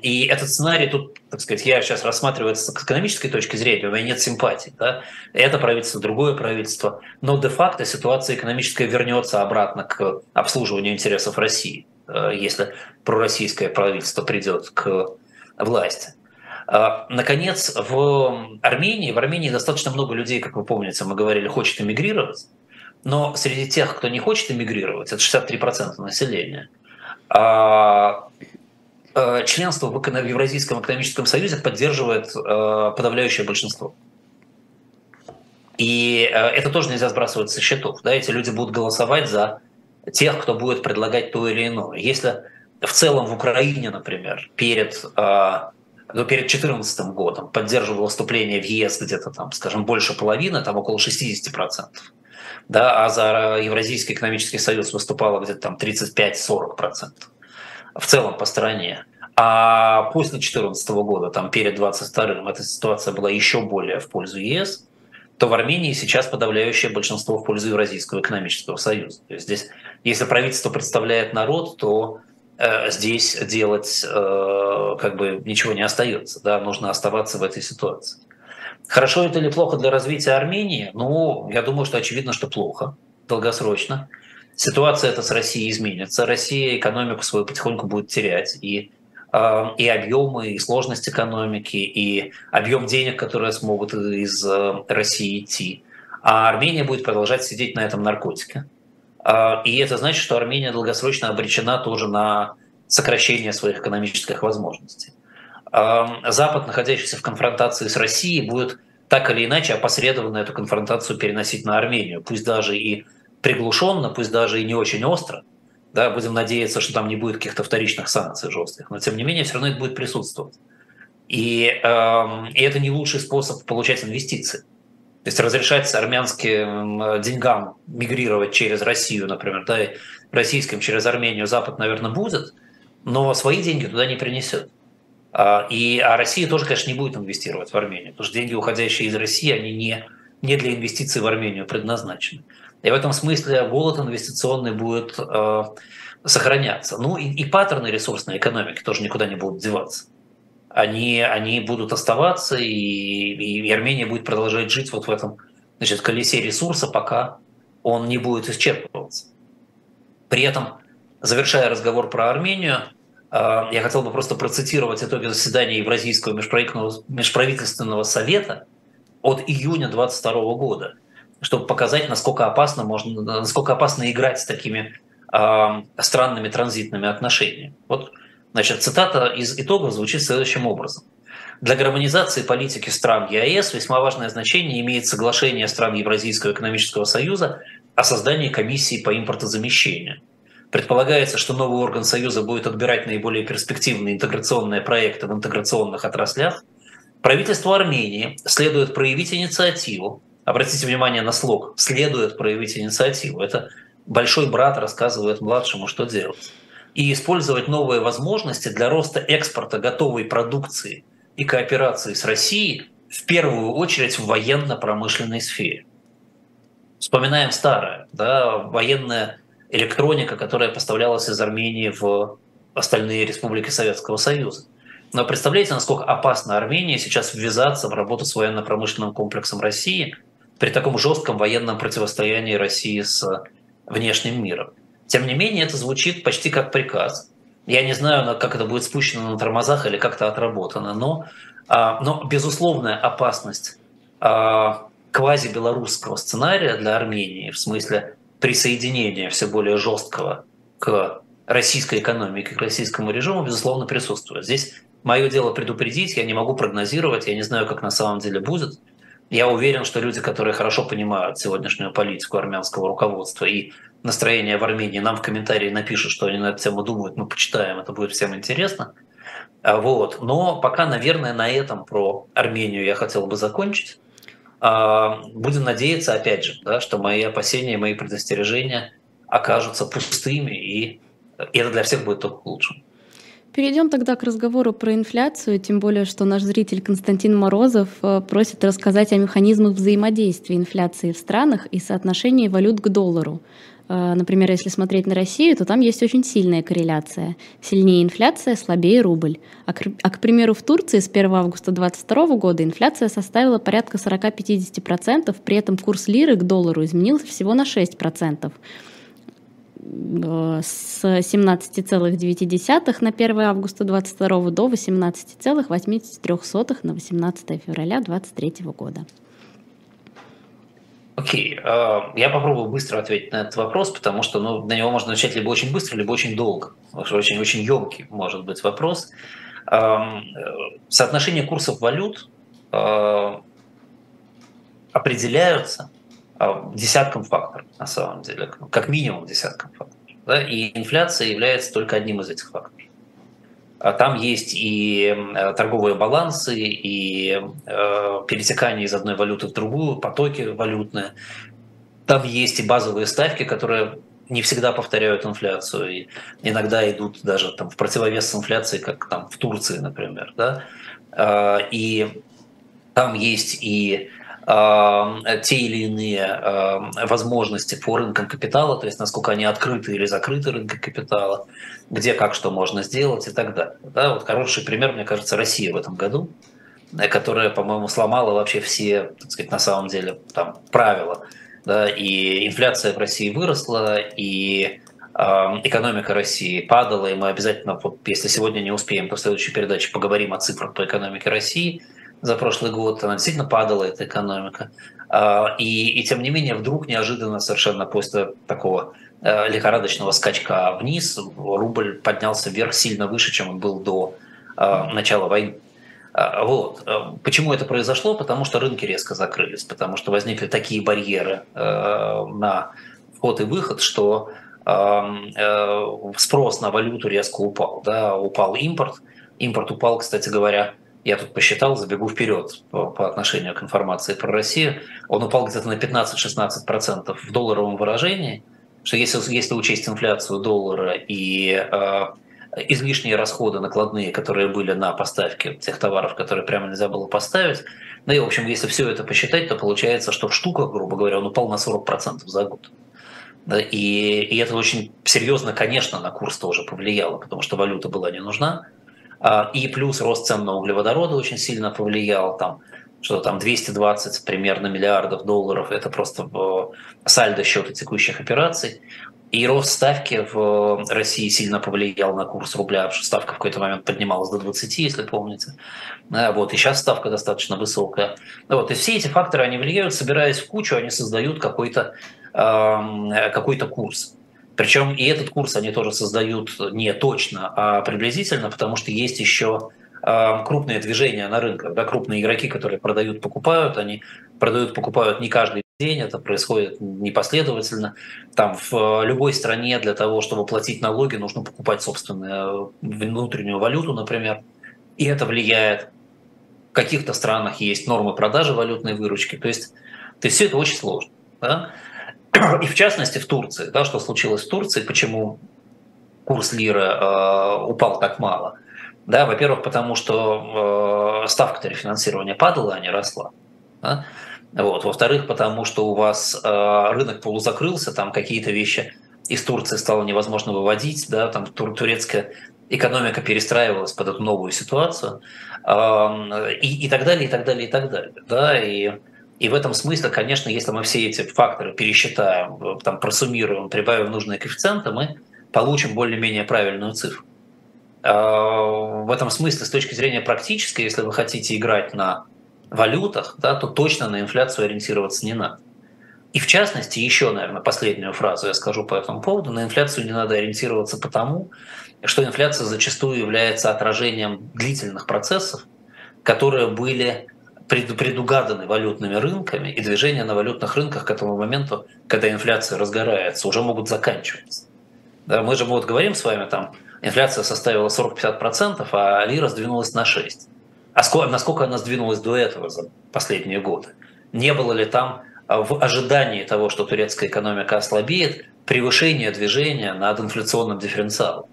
S2: и этот сценарий тут, так сказать, я сейчас рассматриваю с экономической точки зрения, у меня нет симпатий. Да? Это правительство, другое правительство. Но де-факто ситуация экономическая вернется обратно к обслуживанию интересов России. Э, если пророссийское правительство придет к власти. Э, наконец, в Армении, в Армении достаточно много людей, как вы помните, мы говорили, хочет эмигрировать, но среди тех, кто не хочет эмигрировать, это 63% населения, а, членство в Евразийском экономическом союзе поддерживает подавляющее большинство. И это тоже нельзя сбрасывать со счетов. Да? Эти люди будут голосовать за тех, кто будет предлагать то или иное. Если в целом в Украине, например, перед, ну, перед 2014 годом поддерживало вступление в ЕС где-то там, скажем, больше половины, там около 60%, да, а за Евразийский экономический союз выступало где-то там 35-40% в целом по стране. А после 2014 года, там перед 22 эта ситуация была еще более в пользу ЕС то в Армении сейчас подавляющее большинство в пользу Евразийского экономического союза. То есть здесь, если правительство представляет народ, то э, здесь делать э, как бы ничего не остается. Да? Нужно оставаться в этой ситуации. Хорошо это или плохо для развития Армении? Ну, я думаю, что очевидно, что плохо, долгосрочно. Ситуация эта с Россией изменится. Россия экономику свою потихоньку будет терять. И Эм, и объемы, и сложность экономики, и объем денег, которые смогут из э, России идти. А Армения будет продолжать сидеть на этом наркотике. Э, и это значит, что Армения долгосрочно обречена тоже на сокращение своих экономических возможностей. Эм, Запад, находящийся в конфронтации с Россией, будет так или иначе опосредованно эту конфронтацию переносить на Армению, пусть даже и приглушенно, пусть даже и не очень остро – да, будем надеяться, что там не будет каких-то вторичных санкций жестких, но тем не менее все равно это будет присутствовать. И, э, и это не лучший способ получать инвестиции. То есть разрешать армянским деньгам мигрировать через Россию, например, да, и российским через Армению Запад, наверное, будет, но свои деньги туда не принесет. А, и, а Россия тоже, конечно, не будет инвестировать в Армению, потому что деньги, уходящие из России, они не, не для инвестиций в Армению предназначены. И в этом смысле голод инвестиционный будет э, сохраняться. Ну и, и паттерны ресурсной экономики тоже никуда не будут деваться. Они, они будут оставаться, и, и Армения будет продолжать жить вот в этом значит, колесе ресурса, пока он не будет исчерпываться. При этом, завершая разговор про Армению, э, я хотел бы просто процитировать итоги заседания Евразийского межправительственного совета от июня 2022 года – чтобы показать, насколько опасно можно, насколько опасно играть с такими э, странными транзитными отношениями. Вот, значит, цитата из итогов звучит следующим образом. Для гармонизации политики стран ЕАЭС весьма важное значение имеет соглашение стран Евразийского экономического союза о создании комиссии по импортозамещению. Предполагается, что новый орган Союза будет отбирать наиболее перспективные интеграционные проекты в интеграционных отраслях. Правительству Армении следует проявить инициативу обратите внимание на слог, следует проявить инициативу. Это большой брат рассказывает младшему, что делать. И использовать новые возможности для роста экспорта готовой продукции и кооперации с Россией в первую очередь в военно-промышленной сфере. Вспоминаем старое, да, военная электроника, которая поставлялась из Армении в остальные республики Советского Союза. Но представляете, насколько опасно Армения сейчас ввязаться в работу с военно-промышленным комплексом России – при таком жестком военном противостоянии России с внешним миром. Тем не менее, это звучит почти как приказ. Я не знаю, как это будет спущено на тормозах или как-то отработано, но, а, но безусловная опасность а, квази-белорусского сценария для Армении, в смысле присоединения все более жесткого к российской экономике, к российскому режиму, безусловно, присутствует. Здесь мое дело предупредить, я не могу прогнозировать, я не знаю, как на самом деле будет – я уверен, что люди, которые хорошо понимают сегодняшнюю политику армянского руководства и настроение в Армении, нам в комментарии напишут, что они на эту тему думают, мы почитаем, это будет всем интересно. А, вот. Но пока, наверное, на этом про Армению я хотел бы закончить. А, будем надеяться, опять же, да, что мои опасения, мои предостережения окажутся пустыми, и это для всех будет только лучше.
S1: Перейдем тогда к разговору про инфляцию, тем более, что наш зритель Константин Морозов э, просит рассказать о механизмах взаимодействия инфляции в странах и соотношении валют к доллару. Э, например, если смотреть на Россию, то там есть очень сильная корреляция. Сильнее инфляция, слабее рубль. А, к, а, к примеру, в Турции с 1 августа 2022 года инфляция составила порядка 40-50%, при этом курс лиры к доллару изменился всего на 6%. Э, с 17,9 на 1 августа 2022 до 18,83 на 18 февраля 2023 года.
S2: Окей, okay. Э, я попробую быстро ответить на этот вопрос, потому что ну, на него можно начать либо очень быстро, либо очень долго. Очень-очень емкий может быть вопрос. Эм, соотношение курсов валют э, определяются а, десятком факторов, на самом деле, как минимум десятком факторов. Да? И инфляция является только одним из этих факторов. А там есть и торговые балансы, и э, перетекание из одной валюты в другую, потоки валютные. Там есть и базовые ставки, которые не всегда повторяют инфляцию, и иногда идут даже там, в противовес инфляции, как там в Турции, например. Да? Э, и там есть и те или иные возможности по рынкам капитала, то есть насколько они открыты или закрыты рынка капитала, где как что можно сделать и так далее. Да, вот хороший пример, мне кажется, Россия в этом году, э, которая, по-моему, сломала вообще все, так сказать, на самом деле там правила. Да, и инфляция в России выросла, и экономика России падала, и мы обязательно, вот, если сегодня не успеем, то в следующей передаче поговорим о цифрах по экономике России – за прошлый год, она действительно падала, эта экономика. А, и, и тем не менее, вдруг неожиданно совершенно после такого э, лихорадочного скачка вниз, рубль поднялся вверх сильно выше, чем он был до э, начала войны. А, вот. Э, почему это произошло? Потому что рынки резко закрылись, потому что возникли такие барьеры на вход и выход, что спрос на валюту резко упал. Да? Упал импорт. Импорт упал, кстати говоря, я тут посчитал, забегу вперед по, по отношению к информации про Россию, он упал где-то на 15-16% в долларовом выражении, что если, если учесть инфляцию доллара и э, излишние расходы накладные, которые были на поставки тех товаров, которые прямо нельзя было поставить, ну и, в общем, если все это посчитать, то получается, что в штуках, грубо говоря, он упал на 40% за год. Да, и, и это очень серьезно, конечно, на курс тоже повлияло, потому что валюта была не нужна. А, и плюс рост цен на углеводороды очень сильно повлиял. Там, что там 220 примерно миллиардов долларов – это просто сальдо счета текущих операций. И рост ставки в России сильно повлиял на курс рубля, потому что ставка в какой-то момент поднималась до 20, если помните. Вот, и сейчас ставка достаточно высокая. Вот, и все эти факторы, они влияют, собираясь в кучу, они создают какой-то какой курс. Причем и этот курс они тоже создают не точно, а приблизительно, потому что есть еще а, крупные движения на рынках, да, крупные игроки, которые продают, покупают, они продают, покупают не каждый день, это происходит непоследовательно. Там в любой стране для того, чтобы платить налоги, нужно покупать собственную внутреннюю валюту, например, и это влияет. В каких-то странах есть нормы продажи валютной выручки, то есть, то есть все это очень сложно. Да? И в частности в Турции, да, что случилось в Турции, почему курс лиры э, упал так мало. Да, во-первых, потому что э, ставка рефинансирования падала, а не росла. Да? Вот. Во-вторых, потому что у вас э, рынок полузакрылся, там какие-то вещи из Турции стало невозможно выводить, да, там тур турецкая экономика перестраивалась под эту новую ситуацию, э, и, и так далее, и так далее, и так далее. Да, и и в этом смысле, конечно, если мы все эти факторы пересчитаем, там, просуммируем, прибавим нужные коэффициенты, мы получим более-менее правильную цифру. А, в этом смысле, с точки зрения практической, если вы хотите играть на валютах, да, то точно на инфляцию ориентироваться не надо. И в частности, еще, наверное, последнюю фразу я скажу по этому поводу. На инфляцию не надо ориентироваться потому, что инфляция зачастую является отражением длительных процессов, которые были предугаданы валютными рынками, и движения на валютных рынках к этому моменту, когда инфляция разгорается, уже могут заканчиваться. Да, мы же вот говорим с вами, там, инфляция составила 40-50%, а лира сдвинулась на 6%. А сколько, насколько она сдвинулась до этого за последние годы? Не было ли там а, в ожидании того, что турецкая экономика ослабеет, превышение движения над инфляционным дифференциалом.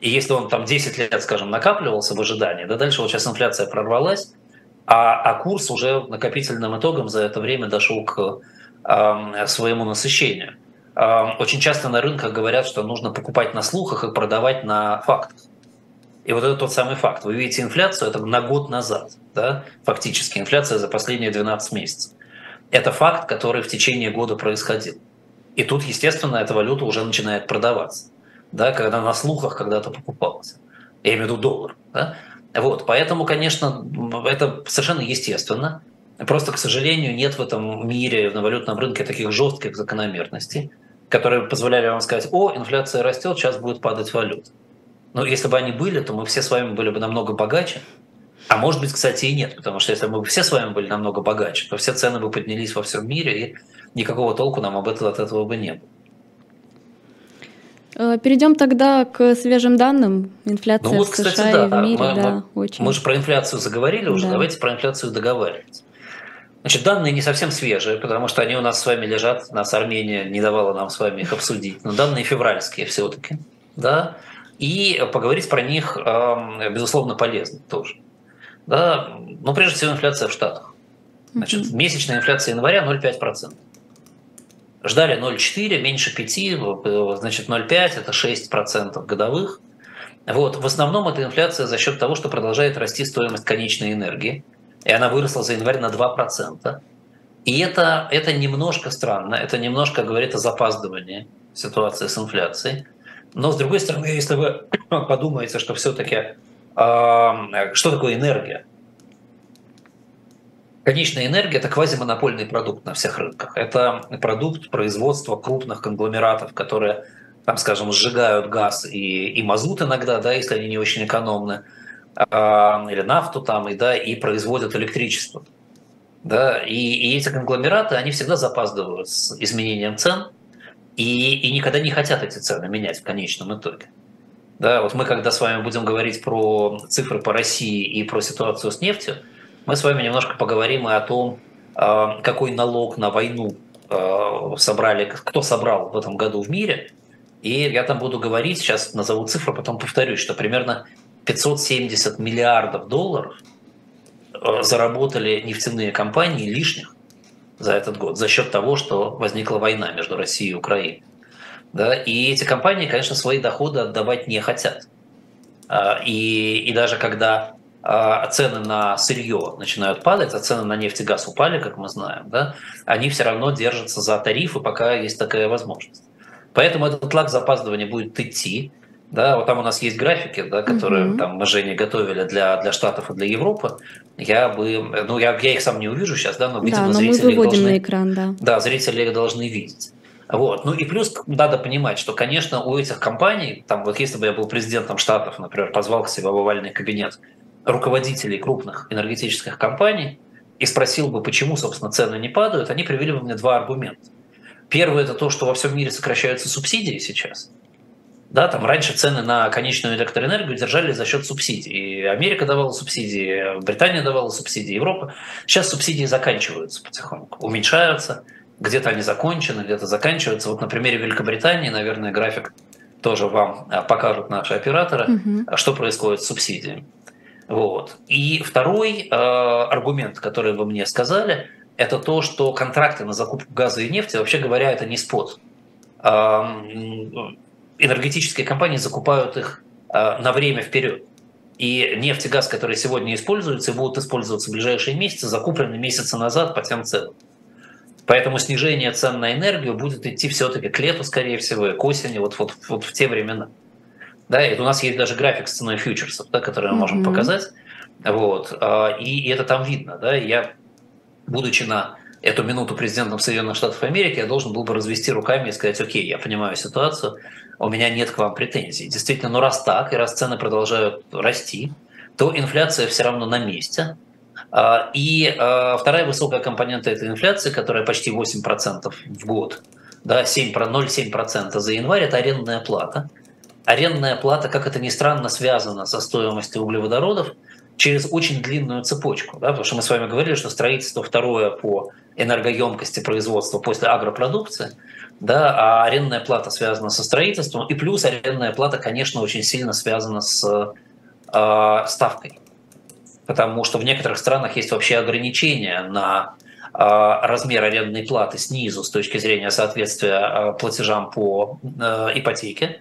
S2: И если он там 10 лет, скажем, накапливался в ожидании, да дальше вот сейчас инфляция прорвалась, а, а курс уже накопительным итогом за это время дошел к э, своему насыщению. Э, очень часто на рынках говорят, что нужно покупать на слухах и продавать на фактах. И вот это тот самый факт. Вы видите инфляцию, это на год назад, да, фактически инфляция за последние 12 месяцев. Это факт, который в течение года происходил. И тут, естественно, эта валюта уже начинает продаваться, да, когда на слухах когда-то покупалась. Я имею в виду доллар. Да? Вот, поэтому, конечно, это совершенно естественно. Просто, к сожалению, нет в этом мире, на валютном рынке таких жестких закономерностей, которые позволяли вам сказать, о, инфляция растет, сейчас будет падать валюта. Но если бы они были, то мы все с вами были бы намного богаче. А может быть, кстати, и нет, потому что если бы мы все с вами были намного богаче, то все цены бы поднялись во всем мире, и никакого толку нам об этом, от этого бы не было.
S1: Э, перейдем тогда к свежим данным. Инфляция ну, вот, в США кстати, да, и в мире,
S2: мы, да, мы, очень. Мы же про инфляцию заговорили уже, да. давайте про инфляцию договариваться. Значит, данные не совсем свежие, потому что они у нас с вами лежат, нас Армения не давала нам с вами их обсудить, но данные февральские все-таки, да, и поговорить про них, безусловно, полезно тоже. Да, ну, прежде всего, инфляция в Штатах. Значит, месячная инфляция января 0,5%. Ждали 0,4, меньше 5, значит 0,5 это 6% годовых. Вот. В основном это инфляция за счет того, что продолжает расти стоимость конечной энергии. И она выросла за январь на 2%. И это, это немножко странно, это немножко говорит о запаздывании ситуации с инфляцией. Но с другой стороны, если вы подумаете, что все-таки э, что такое энергия? Конечная энергия – это квазимонопольный продукт на всех рынках. Это продукт производства крупных конгломератов, которые, там, скажем, сжигают газ и, и мазут иногда, да, если они не очень экономны, э, или нафту там, и, да, и производят электричество. Да, и, и эти конгломераты, они всегда запаздывают с изменением цен и, и никогда не хотят эти цены менять в конечном итоге. Да, вот мы, когда с вами будем говорить про цифры по России и про ситуацию с нефтью, мы с вами немножко поговорим и о том, а, какой налог на войну а, собрали, кто собрал в этом году в мире. И я там буду говорить, сейчас назову цифру, потом повторюсь, что примерно 570 миллиардов долларов а, заработали нефтяные компании лишних за этот год за счет того, что возникла война между Россией и Украиной. Да? И эти компании, конечно, свои доходы отдавать не хотят. И, и даже когда цены на сырье начинают падать, а цены на нефть и газ упали, как мы знаем, да, они все равно держатся за тарифы, пока есть такая возможность. Поэтому этот лаг запаздывания будет идти. Да, вот там у нас есть графики, да, которые угу. там мы Жене готовили для, для Штатов и для Европы. Я бы, ну я, я их сам не увижу сейчас, да, но, видимо, да, но зрители мы выводим должны, на экран, да. Да, зрители их должны видеть. Вот. Ну и плюс надо понимать, что, конечно, у этих компаний, там вот если бы я был президентом Штатов, например, позвал к себе в овальный кабинет руководителей крупных энергетических компаний и спросил бы, почему, собственно, цены не падают, они привели бы мне два аргумента. Первый – это то, что во всем мире сокращаются субсидии сейчас. Да, там раньше цены на конечную электроэнергию держали за счет субсидий. И Америка давала субсидии, Британия давала субсидии, Европа. Сейчас субсидии заканчиваются потихоньку, уменьшаются. Где-то они закончены, где-то заканчиваются. Вот на примере Великобритании, наверное, график тоже вам а, покажут наши операторы, угу. что происходит с субсидиями. Вот. И второй э, аргумент, который вы мне сказали, это то, что контракты на закупку газа и нефти, вообще говоря, это не спот. Энергетические компании закупают их э, на время вперед. И нефть и газ, которые сегодня используются будут использоваться в ближайшие месяцы, закуплены месяцы назад по тем ценам. Поэтому снижение цен на энергию будет идти все-таки к лету, скорее всего, и к осени, вот, вот, вот в те времена. Да, и у нас есть даже график с ценой фьючерсов, да, который мы mm-hmm. можем показать. Вот, а, и, это там видно. Да, я, будучи на эту минуту президентом Соединенных Штатов Америки, я должен был бы развести руками и сказать, окей, я понимаю ситуацию, у меня нет к вам претензий. Действительно, ну раз так, и раз цены продолжают расти, то инфляция все равно на месте. А, и а, вторая высокая компонента этой инфляции, которая почти 8% в год, да, 0,7% за январь, это арендная плата арендная плата, как это ни странно, связана со стоимостью углеводородов через очень длинную цепочку. Да? Потому что мы с вами говорили, что строительство второе по энергоемкости производства после агропродукции, да, а арендная плата связана со строительством, и плюс арендная плата, конечно, очень сильно связана с э, ставкой, потому что в некоторых странах есть вообще ограничения на э, размер арендной платы снизу с точки зрения соответствия э, платежам по э, ипотеке,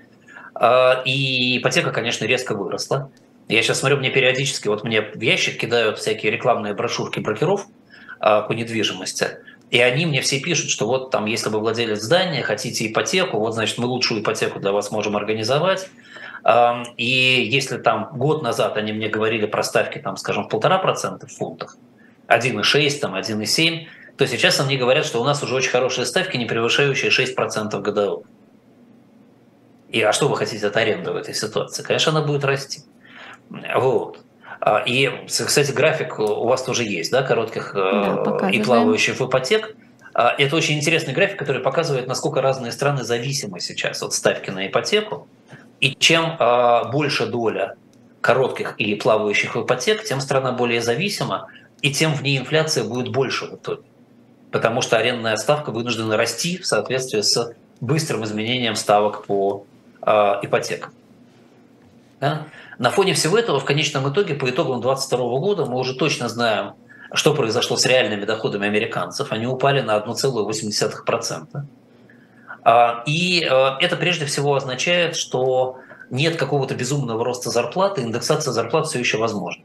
S2: и ипотека, конечно, резко выросла. Я сейчас смотрю, мне периодически, вот мне в ящик кидают всякие рекламные брошюрки брокеров э, по недвижимости, и они мне все пишут, что вот там, если вы владелец здания, хотите ипотеку, вот, значит, мы лучшую ипотеку для вас можем организовать. И если там год назад они мне говорили про ставки, там, скажем, полтора процента в фунтах, 1,6, там, 1,7, то сейчас они говорят, что у нас уже очень хорошие ставки, не превышающие 6% годовых. И а что вы хотите от аренды в этой ситуации? Конечно, она будет расти. Вот. А, и, кстати, график у вас тоже есть, да, коротких э, да, и плавающих ипотек. А, это очень интересный график, который показывает, насколько разные страны зависимы сейчас от ставки на ипотеку. И чем а, больше доля коротких и плавающих ипотек, тем страна более зависима, и тем в ней инфляция будет больше в итоге. Потому что арендная ставка вынуждена расти в соответствии с быстрым изменением ставок по ипотекам. Да? На фоне всего этого, в конечном итоге, по итогам 2022 года, мы уже точно знаем, что произошло с реальными доходами американцев. Они упали на 1,8%. А, и э, это прежде всего означает, что нет какого-то безумного роста зарплаты, индексация зарплат все еще возможна.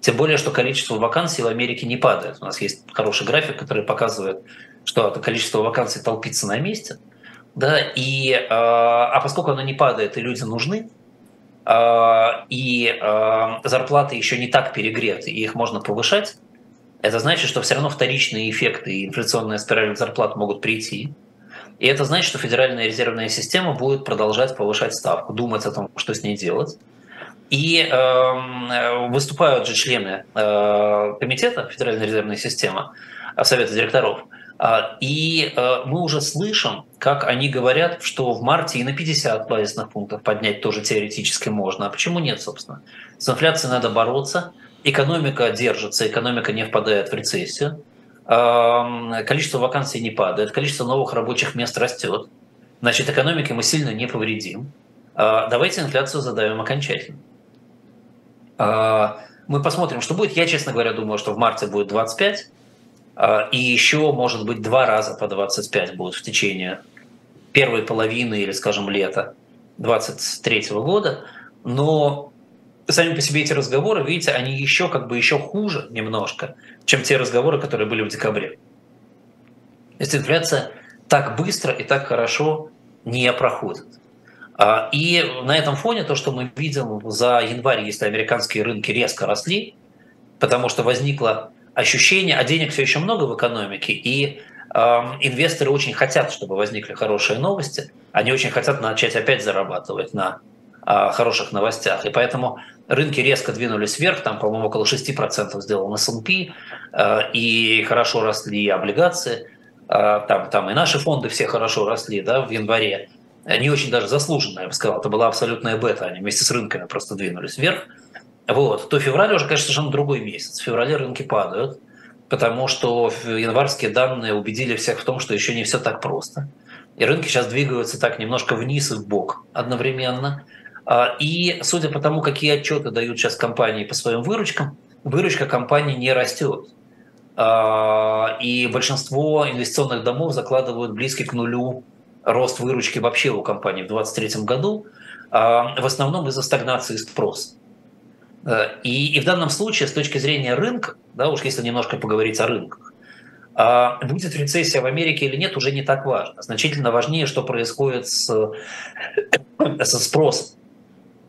S2: Тем более, что количество вакансий в Америке не падает. У нас есть хороший график, который показывает, что количество вакансий толпится на месте. Да, и, а, а поскольку оно не падает и люди нужны, а, и а, зарплаты еще не так перегреты, и их можно повышать, это значит, что все равно вторичные эффекты и инфляционная спираль зарплат могут прийти. И это значит, что Федеральная резервная система будет продолжать повышать ставку, думать о том, что с ней делать. И э, выступают же члены э, комитета Федеральной резервной системы, Совета директоров, и э, мы уже слышим, как они говорят, что в марте и на 50 базисных пунктов поднять тоже теоретически можно. А почему нет, собственно? С инфляцией надо бороться, экономика держится, экономика не впадает в рецессию, количество вакансий не падает, количество новых рабочих мест растет. Значит, экономике мы сильно не повредим. А, давайте инфляцию задавим окончательно. А, мы посмотрим, что будет. Я, честно говоря, думаю, что в марте будет 25, а, и еще, может быть, два раза по 25 будут в течение первой половины или, скажем, лета 23 года. Но сами по себе эти разговоры, видите, они еще как бы еще хуже немножко, чем те разговоры, которые были в декабре. То есть инфляция так быстро и так хорошо не проходит. А, и на этом фоне то, что мы видим за январь, если американские рынки резко росли, потому что возникла ощущение, а денег все еще много в экономике, и э, инвесторы очень хотят, чтобы возникли хорошие новости, они очень хотят начать опять зарабатывать на э, хороших новостях, и поэтому рынки резко двинулись вверх, там, по-моему, около 6% сделал S&P, э, и хорошо росли облигации, э, там, там и наши фонды все хорошо росли да, в январе, не очень даже заслуженно, я бы сказал, это была абсолютная бета, они вместе с рынками просто двинулись вверх вот, то февраль уже, конечно, совершенно другой месяц. В феврале рынки падают, потому что январские данные убедили всех в том, что еще не все так просто. И рынки сейчас двигаются так немножко вниз и в бок одновременно. А, и судя по тому, какие отчеты дают сейчас компании по своим выручкам, выручка компании не растет. А, и большинство инвестиционных домов закладывают близкий к нулю рост выручки вообще у компании в 2023 году, а, в основном из-за стагнации спроса. Э, и, и в данном случае, с точки зрения рынка, да, уж если немножко поговорить о рынках, а будет рецессия в Америке или нет, уже не так важно. Значительно важнее, что происходит с, со спросом.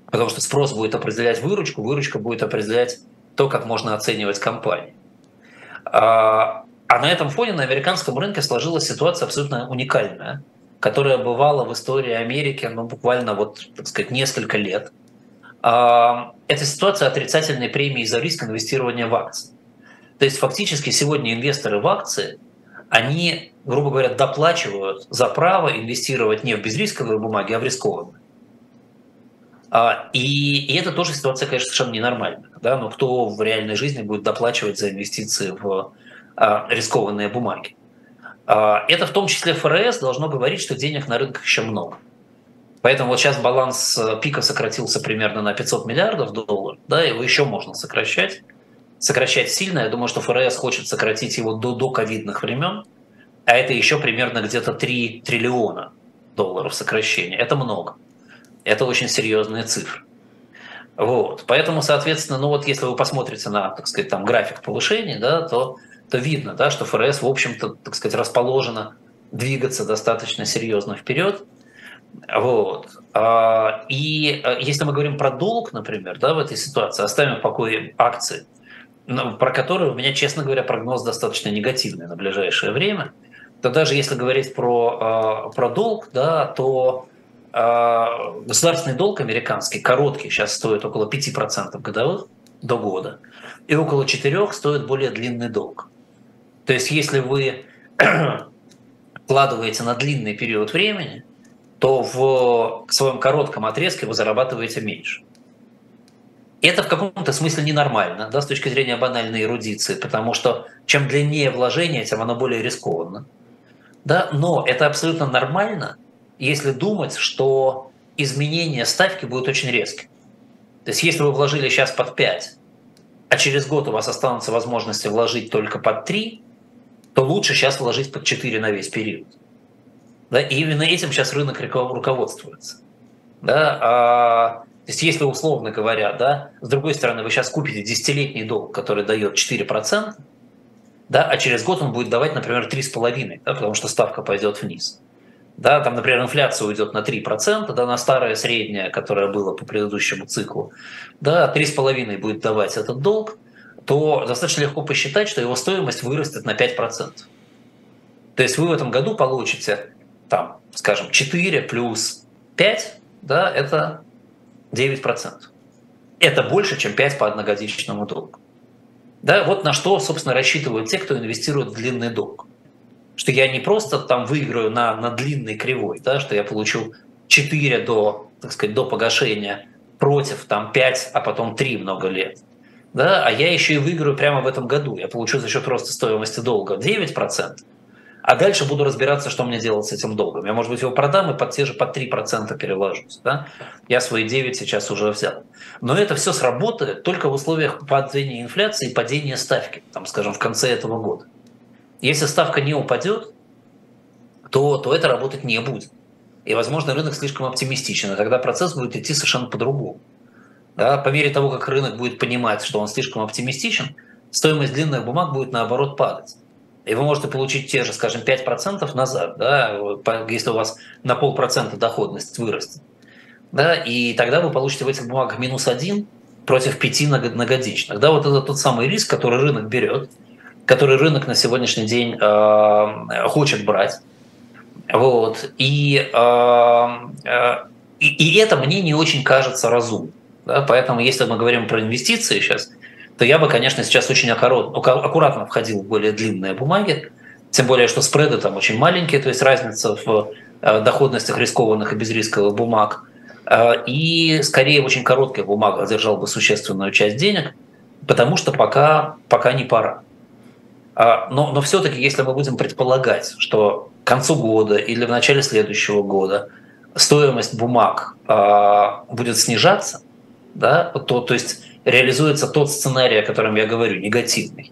S2: Потому что спрос будет определять выручку, выручка будет определять то, как можно оценивать компанию. А, а на этом фоне на американском рынке сложилась ситуация абсолютно уникальная, которая бывала в истории Америки ну, буквально вот, так сказать, несколько лет – это ситуация отрицательной премии за риск инвестирования в акции. То есть фактически сегодня инвесторы в акции, они, грубо говоря, доплачивают за право инвестировать не в безрисковые бумаги, а в рискованные. А, и, и это тоже ситуация, конечно, совершенно ненормальная. Да? Но кто в реальной жизни будет доплачивать за инвестиции в а, рискованные бумаги? А, это в том числе ФРС должно говорить, что денег на рынках еще много. Поэтому вот сейчас баланс э, пика сократился примерно на 500 миллиардов долларов, да, его еще можно сокращать. Сокращать сильно. Я думаю, что ФРС хочет сократить его до, до ковидных времен, а это еще примерно где-то 3 триллиона долларов сокращения. Это много. Это очень серьезные цифры. Вот. Поэтому, соответственно, ну вот если вы посмотрите на, так сказать, там график повышения, да, то, то видно, да, что ФРС, в общем-то, так сказать, расположена двигаться достаточно серьезно вперед. Вот. А, и а, если мы говорим про долг, например, да, в этой ситуации, оставим в покое акции, про которые у меня, честно говоря, прогноз достаточно негативный на ближайшее время, то даже если говорить про, а, про долг, да, то государственный долг американский, короткий, сейчас стоит около 5% годовых до года, и около 4% стоит более длинный долг. То есть если вы вкладываете на длинный период времени, то в своем коротком отрезке вы зарабатываете меньше. это в каком-то смысле ненормально, да, с точки зрения банальной эрудиции, потому что чем длиннее вложение, тем оно более рискованно. Да? Но это абсолютно нормально, если думать, что изменение ставки будет очень резким. То есть если вы вложили сейчас под 5, а через год у вас останутся возможности вложить только под 3, то лучше сейчас вложить под 4 на весь период. Да, и именно этим сейчас рынок руководствуется. Да, а, то есть если условно говоря, да, с другой стороны, вы сейчас купите десятилетний долг, который дает 4%, да, а через год он будет давать, например, 3,5%, да, потому что ставка пойдет вниз. Да, там, например, инфляция уйдет на 3%, да, на старое среднее, которое было по предыдущему циклу, да, 3,5% будет давать этот долг, то достаточно легко посчитать, что его стоимость вырастет на 5%. То есть вы в этом году получите там, скажем, 4 плюс 5, да, это 9%. Это больше, чем 5 по одногодичному долгу. Да, вот на что, собственно, рассчитывают те, кто инвестирует в длинный долг. Что я не просто там выиграю на, на длинной кривой, да, что я получу 4 до, так сказать, до погашения против там 5, а потом 3 много лет. Да, а я еще и выиграю прямо в этом году. Я получу за счет роста стоимости долга 9%, а дальше буду разбираться, что мне делать с этим долгом. Я, может быть, его продам и под те же по 3% переложусь. Да? Я свои 9 сейчас уже взял. Но это все сработает только в условиях падения инфляции и падения ставки, там, скажем, в конце этого года. Если ставка не упадет, то, то это работать не будет. И, возможно, рынок слишком оптимистичен, и тогда процесс будет идти совершенно по-другому. Да? По мере того, как рынок будет понимать, что он слишком оптимистичен, стоимость длинных бумаг будет, наоборот, падать и вы можете получить те же, скажем, 5% назад, да, если у вас на полпроцента доходность вырастет. Да, и тогда вы получите в этих бумагах минус один против 5 многодичных. Да, вот это тот самый риск, который рынок берет, который рынок на сегодняшний день э, хочет брать. Вот. И, э, э, и, и это мне не очень кажется разумным. Да? Поэтому, если мы говорим про инвестиции сейчас, то я бы, конечно, сейчас очень аккуратно входил в более длинные бумаги, тем более, что спреды там очень маленькие, то есть разница в э, доходностях рискованных и безрисковых бумаг. Э, и скорее в очень коротких бумагах держал бы существенную часть денег, потому что пока, пока не пора. А, но, но все-таки, если мы будем предполагать, что к концу года или в начале следующего года стоимость бумаг будет снижаться, да, то, то есть реализуется тот сценарий, о котором я говорю, негативный,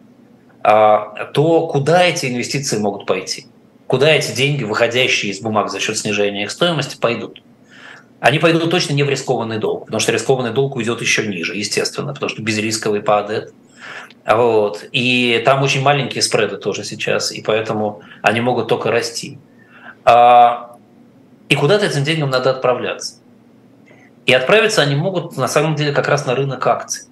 S2: а, то куда эти инвестиции могут пойти? Куда эти деньги, выходящие из бумаг за счет снижения их стоимости, пойдут? Они пойдут точно не в рискованный долг, потому что рискованный долг уйдет еще ниже, естественно, потому что безрисковый падает. Вот. И там очень маленькие спреды тоже сейчас, и поэтому они могут только расти. А, и куда-то этим деньгам надо отправляться. И отправиться они могут на самом деле как раз на рынок акций.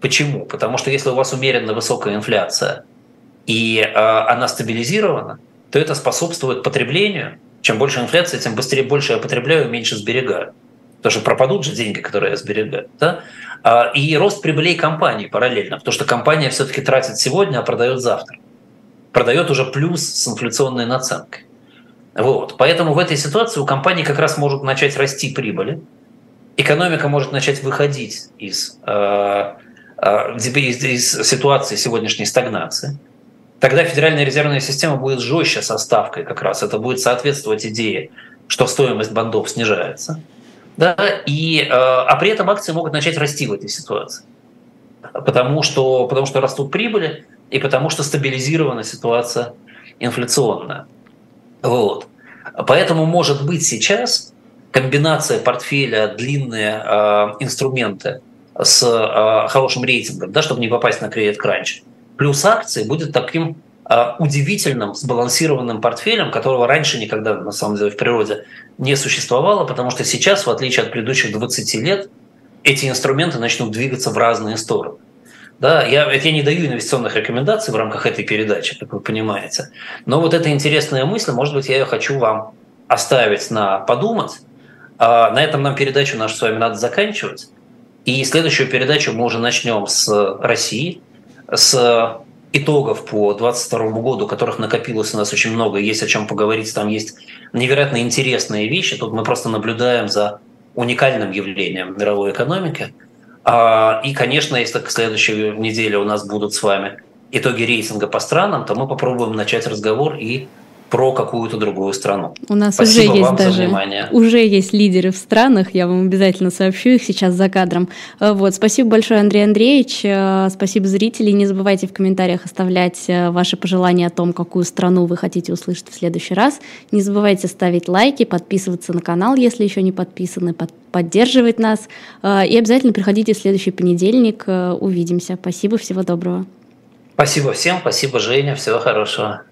S2: Почему? Потому что если у вас умеренно высокая инфляция и э, она стабилизирована, то это способствует потреблению. Чем больше инфляция, тем быстрее больше я потребляю, меньше сберегаю. Потому что пропадут же деньги, которые я сберегаю. Да? А, и рост прибылей компании параллельно, потому что компания все-таки тратит сегодня, а продает завтра. Продает уже плюс с инфляционной наценкой. Вот. Поэтому в этой ситуации у компании как раз может начать расти прибыли, экономика может начать выходить из, э, э, из, из ситуации сегодняшней стагнации. тогда Федеральная резервная система будет жестче со ставкой как раз. Это будет соответствовать идее, что стоимость бандов снижается. Да, и, э, а при этом акции могут начать расти в этой ситуации. Потому что, потому что растут прибыли и потому что стабилизирована ситуация инфляционная. Вот. Поэтому, может быть, сейчас комбинация портфеля, длинные э, инструменты с э, хорошим рейтингом, да, чтобы не попасть на кредит кранч, плюс акции будет таким э, удивительным, сбалансированным портфелем, которого раньше никогда, на самом деле, в природе не существовало, потому что сейчас, в отличие от предыдущих 20 лет, эти инструменты начнут двигаться в разные стороны. Да, я, я не даю инвестиционных рекомендаций в рамках этой передачи, как вы понимаете. Но вот эта интересная мысль, может быть, я ее хочу вам оставить на подумать. А на этом нам передачу нашу с вами надо заканчивать. И следующую передачу мы уже начнем с России, с итогов по 2022 году, которых накопилось у нас очень много, есть о чем поговорить, там есть невероятно интересные вещи. Тут мы просто наблюдаем за уникальным явлением мировой экономики. А, и, конечно, если к следующей неделе у нас будут с вами итоги рейтинга по странам, то мы попробуем начать разговор и про какую-то другую страну.
S1: У нас Спасибо уже есть даже уже есть лидеры в странах, я вам обязательно сообщу их сейчас за кадром. Э, вот, спасибо большое, Андрей Андреевич, э, спасибо зрители. Не забывайте в комментариях оставлять э, ваши пожелания о том, какую страну вы хотите услышать в следующий раз. Не забывайте ставить лайки, подписываться на канал, если еще не подписаны, поддерживать нас. И обязательно приходите в следующий понедельник. Увидимся. Спасибо, всего доброго.
S2: Спасибо всем, спасибо, Женя, всего хорошего.